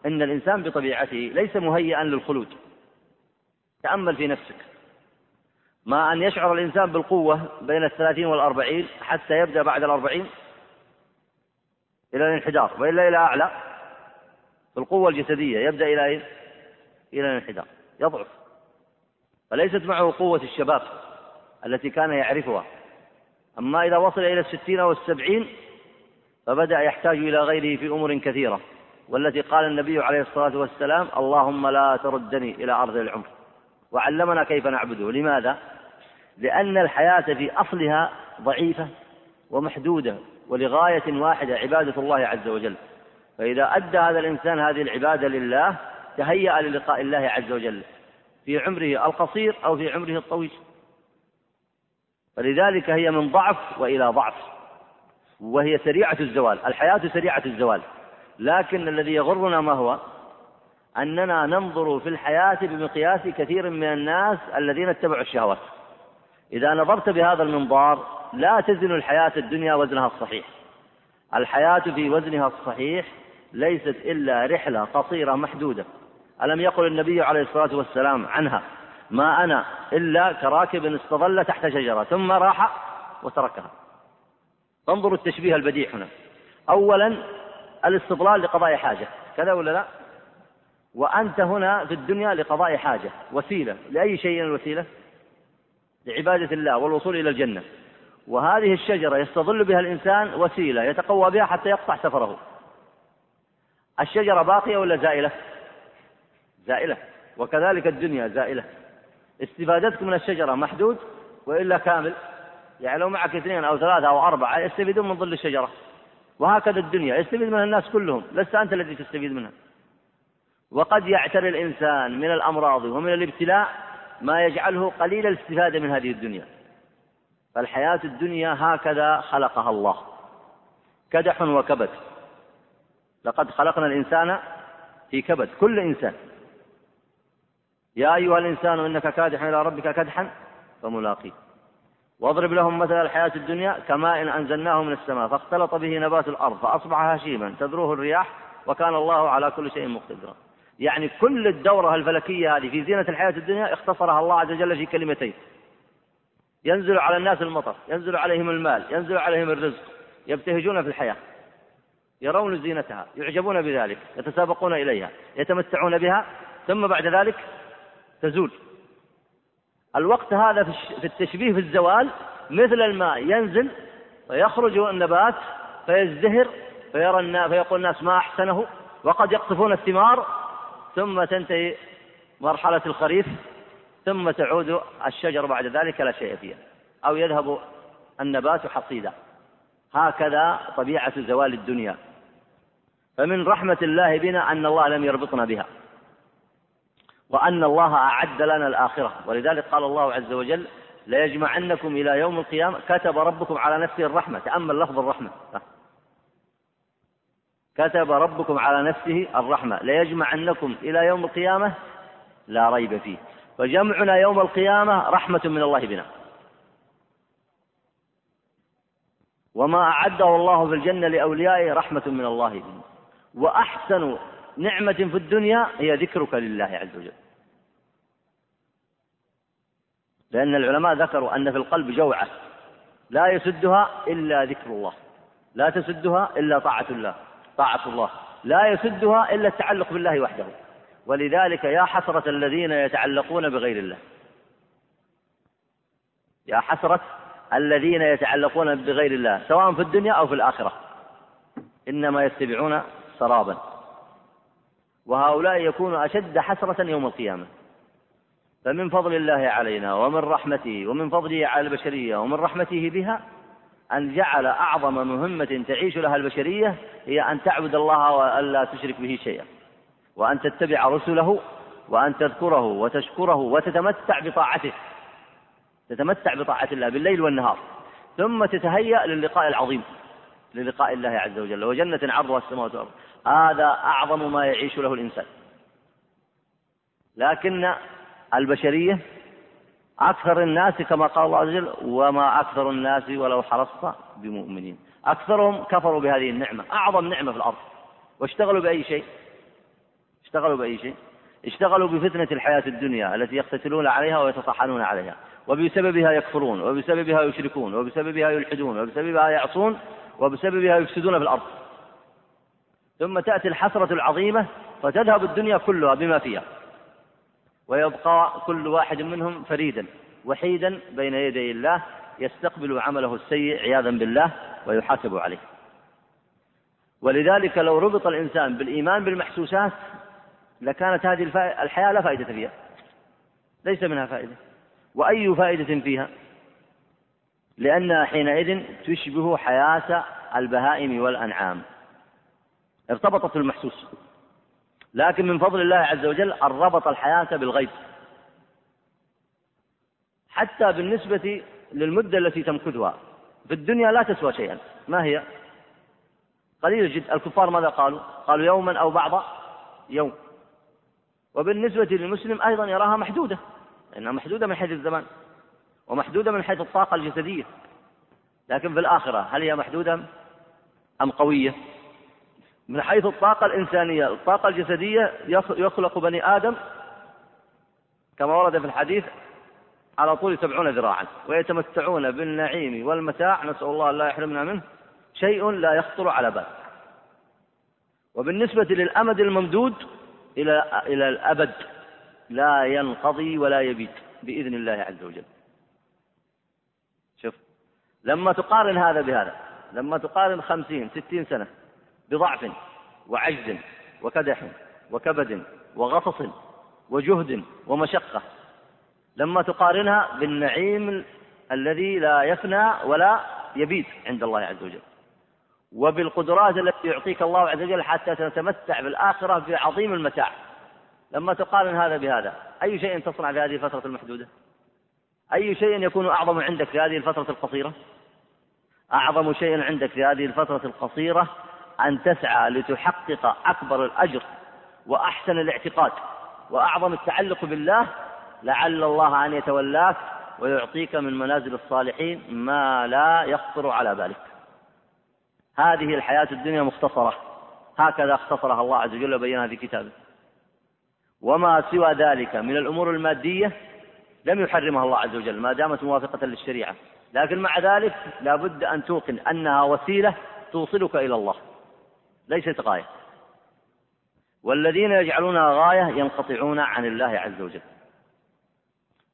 إن الإنسان بطبيعته ليس مهيئا للخلود. تأمل في نفسك. ما أن يشعر الإنسان بالقوة بين الثلاثين والأربعين حتى يبدأ بعد الأربعين إلى الانحدار وإلا إلى أعلى في القوة الجسدية. يبدأ إلى إيه؟ إلى الانحدار. يضعف. فليست معه قوة الشباب التي كان يعرفها. أما إذا وصل إلى الستين أو السبعين فبدأ يحتاج إلى غيره في أمور كثيرة والتي قال النبي عليه الصلاة والسلام اللهم لا تردني إلى أرض العمر. وعلمنا كيف نعبده. لماذا؟ لأن الحياة في أصلها ضعيفة ومحدودة ولغاية واحدة عبادة الله عز وجل. فإذا أدى هذا الإنسان هذه العبادة لله تهيأ للقاء الله عز وجل. في عمره القصير أو في عمره الطويل. فلذلك هي من ضعف وإلى ضعف. وهي سريعة الزوال. الحياة سريعة الزوال. لكن الذي يغرنا ما هو؟ أننا ننظر في الحياة بمقياس كثير من الناس الذين اتبعوا الشهوات. إذا نظرت بهذا المنظار لا تزن الحياة الدنيا وزنها الصحيح. الحياة في وزنها الصحيح ليست إلا رحلة قصيرة محدودة. ألم يقل النبي عليه الصلاة والسلام عنها ما أنا إلا كراكب استظل تحت شجرة ثم راح وتركها. فانظروا التشبيه البديع هنا. أولا الاستضلال لقضاء حاجة. كذا ولا لا؟ وأنت هنا في الدنيا لقضاء حاجة وسيلة لأي شيء الوسيلة؟ لعبادة الله والوصول إلى الجنة. وهذه الشجرة يستظل بها الإنسان وسيلة يتقوى بها حتى يقطع سفره. الشجرة باقية ولا زائلة؟ زائلة. وكذلك الدنيا زائلة. استفادتك من الشجرة محدود وإلا كامل؟ يعني لو معك اثنين أو ثلاثة أو أربعة يستفيدون من ظل الشجرة. وهكذا الدنيا يستفيد منها الناس كلهم. لست أنت الذي تستفيد منها. وقد يعتري الإنسان من الأمراض ومن الابتلاء ما يجعله قليل الاستفادة من هذه الدنيا. فالحياة الدنيا هكذا خلقها الله. كدح وكبد. لقد خلقنا الإنسان في كبد كل إنسان. يا أيها الإنسان إنك كادح إلى ربك كدحا فملاقيه. واضرب لهم مثل الحياة الدنيا كماء أنزلناه من السماء فاختلط به نبات الأرض فأصبح هشيما تذروه الرياح وكان الله على كل شيء مقتدرا يعني كل الدورة الفلكية هذه في زينة الحياة الدنيا اختصرها الله عز وجل في كلمتين. ينزل على الناس المطر ينزل عليهم المال ينزل عليهم الرزق يبتهجون في الحياة. يرون زينتها يعجبون بذلك يتسابقون إليها يتمتعون بها ثم بعد ذلك تزول. الوقت هذا في التشبيه في الزوال مثل الماء ينزل فيخرج النبات فيزدهر فيرى الناس فيقول الناس ما أحسنه وقد يقطفون الثمار ثم تنتهي مرحلة الخريف ثم تعود الشجر بعد ذلك لا شيء فيها أو يذهب النبات حصيدا. هكذا طبيعة زوال الدنيا. فمن رحمة الله بنا أن الله لم يربطنا بها. وأن الله أعد لنا الآخرة. ولذلك قال الله عز وجل ليجمعنكم إلى يوم القيامة. كتب ربكم على نفسه الرحمة. تأمل لفظ الرحمة. كتب ربكم على نفسه الرحمة. ليجمعنكم إلى يوم القيامة لا ريب فيه. فجمعنا يوم القيامة رحمة من الله بنا. وما أعده الله في الجنة لأوليائه رحمة من الله بنا. وأحسن نعمة في الدنيا هي ذكرك لله عز وجل. لأن العلماء ذكروا أن في القلب جوعة. لا يسدها إلا ذكر الله. لا تسدها إلا طاعة الله. طاعة الله. لا يسدها إلا التعلق بالله وحده. ولذلك يا حسرة الذين يتعلقون بغير الله. يا حسرة الذين يتعلقون بغير الله سواء في الدنيا أو في الآخرة. إنما يتبعون سرابا. وهؤلاء يكونوا أشد حسرة يوم القيامة. فمن فضل الله علينا ومن رحمته ومن فضله على البشرية ومن رحمته بها أن جعل أعظم مهمة تعيش لها البشرية هي أن تعبد الله وألا تشرك به شيئا. وأن تتبع رسله وأن تذكره وتشكره وتتمتع بطاعته. تتمتع بطاعة الله بالليل والنهار. ثم تتهيأ للقاء العظيم للقاء الله عز وجل. وجنة عرضها السماوات والأرض. هذا أعظم ما يعيش له الإنسان. لكن البشرية أكثر الناس كما قال الله عز وجل وما أكثر الناس ولو حرصت بمؤمنين. أكثرهم كفروا بهذه النعمة أعظم نعمة في الأرض. واشتغلوا بأي شيء؟ اشتغلوا بأي شيء؟ اشتغلوا بفتنة الحياة الدنيا التي يقتتلون عليها ويتطحنون عليها. وبسببها يكفرون وبسببها يشركون وبسببها يلحدون وبسببها يعصون وبسببها يفسدون في الأرض. ثم تأتي الحسرة العظيمة فتذهب الدنيا كلها بما فيها. ويبقى كل واحد منهم فريدا وحيدا بين يدي الله يستقبل عمله السيء عياذا بالله ويحاسب عليه. ولذلك لو ربط الإنسان بالإيمان بالمحسوسات لكانت هذه الحياة لا فائدة فيها. ليس منها فائدة. وأي فائدة فيها؟ لأنها حينئذ تشبه حياة البهائم والأنعام. ارتبطت بالمحسوس لكن من فضل الله عز وجل أن ربط الحياة بالغيب. حتى بالنسبة للمدة التي تمكثها. في الدنيا لا تسوى شيئا. ما هي؟ قليل جدا. الكفار ماذا قالوا؟ قالوا يوما أو بعض يوم. وبالنسبة للمسلم أيضا يراها محدودة. لأنها محدودة من حيث الزمان. ومحدودة من حيث الطاقة الجسدية. لكن في الآخرة هل هي محدودة أم قوية؟ من حيث الطاقة الإنسانية الطاقة الجسدية يخلق بني آدم كما ورد في الحديث على طول سبعون ذراعا ويتمتعون بالنعيم والمتاع. نسأل الله لا يحرمنا منه. شيء لا يخطر على بال. وبالنسبة للأمد الممدود إلى إلى الأبد لا ينقضي ولا يبيت بإذن الله عز وجل. شوف لما تقارن هذا بهذا لما تقارن خمسين ستين سنة بضعف وعجز وكدح وكبد وغطس وجهد ومشقة. لما تقارنها بالنعيم الذي لا يفنى ولا يبيد عند الله عز وجل. وبالقدرات التي يعطيك الله عز وجل حتى تتمتع بالآخرة بعظيم المتاع. لما تقارن هذا بهذا أي شيء تصنع في هذه الفترة المحدودة؟ أي شيء يكون أعظم عندك في هذه الفترة القصيرة؟ أعظم شيء عندك في هذه الفترة القصيرة أن تسعى لتحقق أكبر الأجر وأحسن الاعتقاد وأعظم التعلق بالله لعل الله أن يتولاك ويعطيك من منازل الصالحين ما لا يخطر على بالك. هذه الحياة الدنيا مختصرة. هكذا اختصرها الله عز وجل وبينها في كتابه. وما سوى ذلك من الأمور المادية لم يحرمها الله عز وجل ما دامت موافقة للشريعة. لكن مع ذلك لا بد أن توقن أنها وسيلة توصلك إلى الله. ليست غاية. والذين يجعلونها غاية ينقطعون عن الله عز وجل.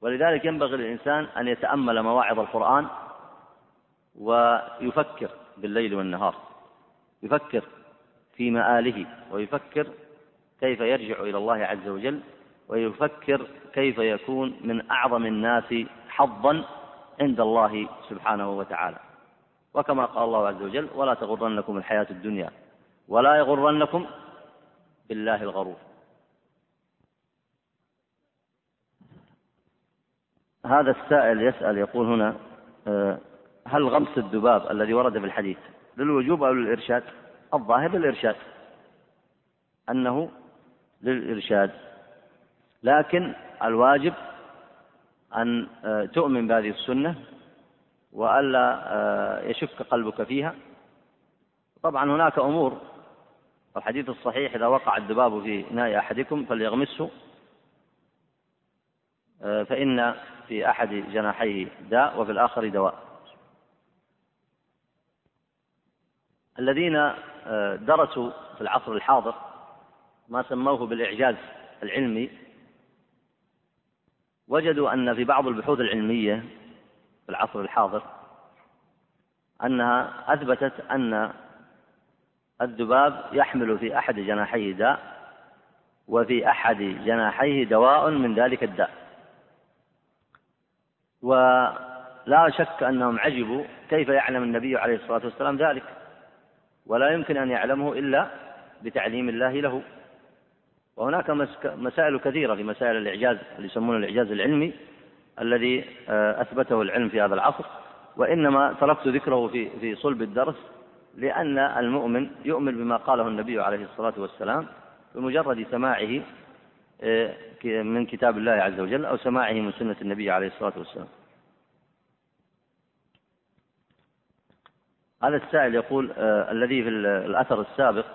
ولذلك ينبغي للإنسان أن يتأمل مواعظ القرآن ويفكر بالليل والنهار. يفكر في مآله ويفكر كيف يرجع إلى الله عز وجل ويفكر كيف يكون من أعظم الناس حظا عند الله سبحانه وتعالى. وكما قال الله عز وجل ولا تغرنكم الحياة الدنيا ولا يغرنكم بالله الغرور. هذا السائل يسأل يقول هنا آه، هل غمس الذباب الذي ورد في الحديث للوجوب أو للإرشاد؟ الظاهر للإرشاد. أنه للإرشاد. لكن الواجب أن آه، تؤمن بهذه السنة وألا آه، يشك قلبك فيها. طبعا هناك أمور الحديث الصحيح إذا وقع الذباب في إناء أحدكم فليغمسه آه، فإن في أحد جناحيه داء وفي الآخر دواء. الذين آه، درسوا في العصر الحاضر ما سموه بالإعجاز العلمي وجدوا أن في بعض البحوث العلمية في العصر الحاضر أنها أثبتت أن الذباب يحمل في أحد جناحيه داء وفي أحد جناحيه دواء من ذلك الداء. ولا شك أنهم عجبوا كيف يعلم النبي عليه الصلاة والسلام ذلك ولا يمكن أن يعلمه إلا بتعليم الله له. وهناك مسائل كثيرة في مسائل الإعجاز اللي يسمونه الإعجاز العلمي الذي آه، أثبته العلم في هذا العصر. وإنما تركت ذكره في في صلب الدرس. لأن المؤمن يؤمن بما قاله النبي عليه الصلاة والسلام بمجرد سماعه آه، من كتاب الله عز وجل أو سماعه من سنة النبي عليه الصلاة والسلام. هذا السائل يقول آه الذي في الأثر السابق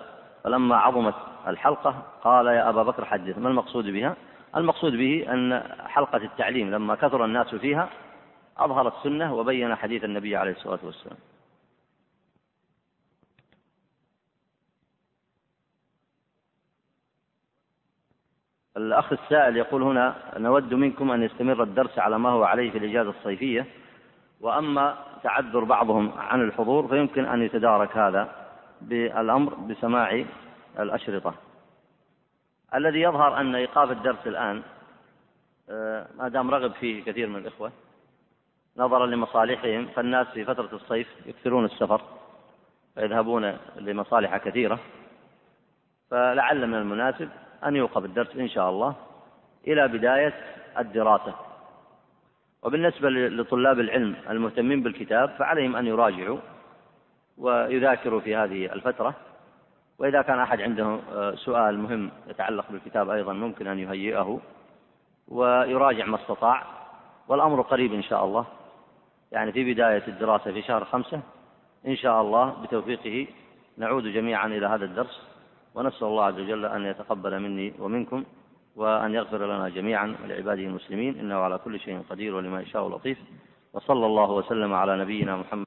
فلما عظمت الحلقة قال يا أبا بكر حدث. ما المقصود بها؟ المقصود به أن حلقة التعليم لما كثر الناس فيها أظهر السنة وبين حديث النبي عليه الصلاة والسلام. الأخ السائل يقول هنا نود منكم أن يستمر الدرس على ما هو عليه في الإجازة الصيفية وأما تعذر بعضهم عن الحضور فيمكن أن يتدارك هذا بالأمر بسماع الأشرطة. الذي يظهر أن إيقاف الدرس الآن آه، ما دام رغب فيه كثير من الإخوة نظرا لمصالحهم فالناس في فترة الصيف يكثرون السفر ويذهبون لمصالح كثيرة فلعل من المناسب أن يوقف الدرس إن شاء الله إلى بداية الدراسة. وبالنسبة لطلاب العلم المهتمين بالكتاب فعليهم أن يراجعوا ويذاكروا في هذه الفترة. وإذا كان أحد عنده آه، سؤال مهم يتعلق بالكتاب أيضا ممكن أن يهيئه ويراجع ما استطاع. والأمر قريب إن شاء الله. يعني في بداية الدراسة في شهر خمسة إن شاء الله بتوفيقه نعود جميعا إلى هذا الدرس. ونسأل الله عز وجل أن يتقبل مني ومنكم وأن يغفر لنا جميعا ولعباده المسلمين إنه على كل شيء قدير ولما يشاء لطيف. وصلى الله وسلم على نبينا محمد.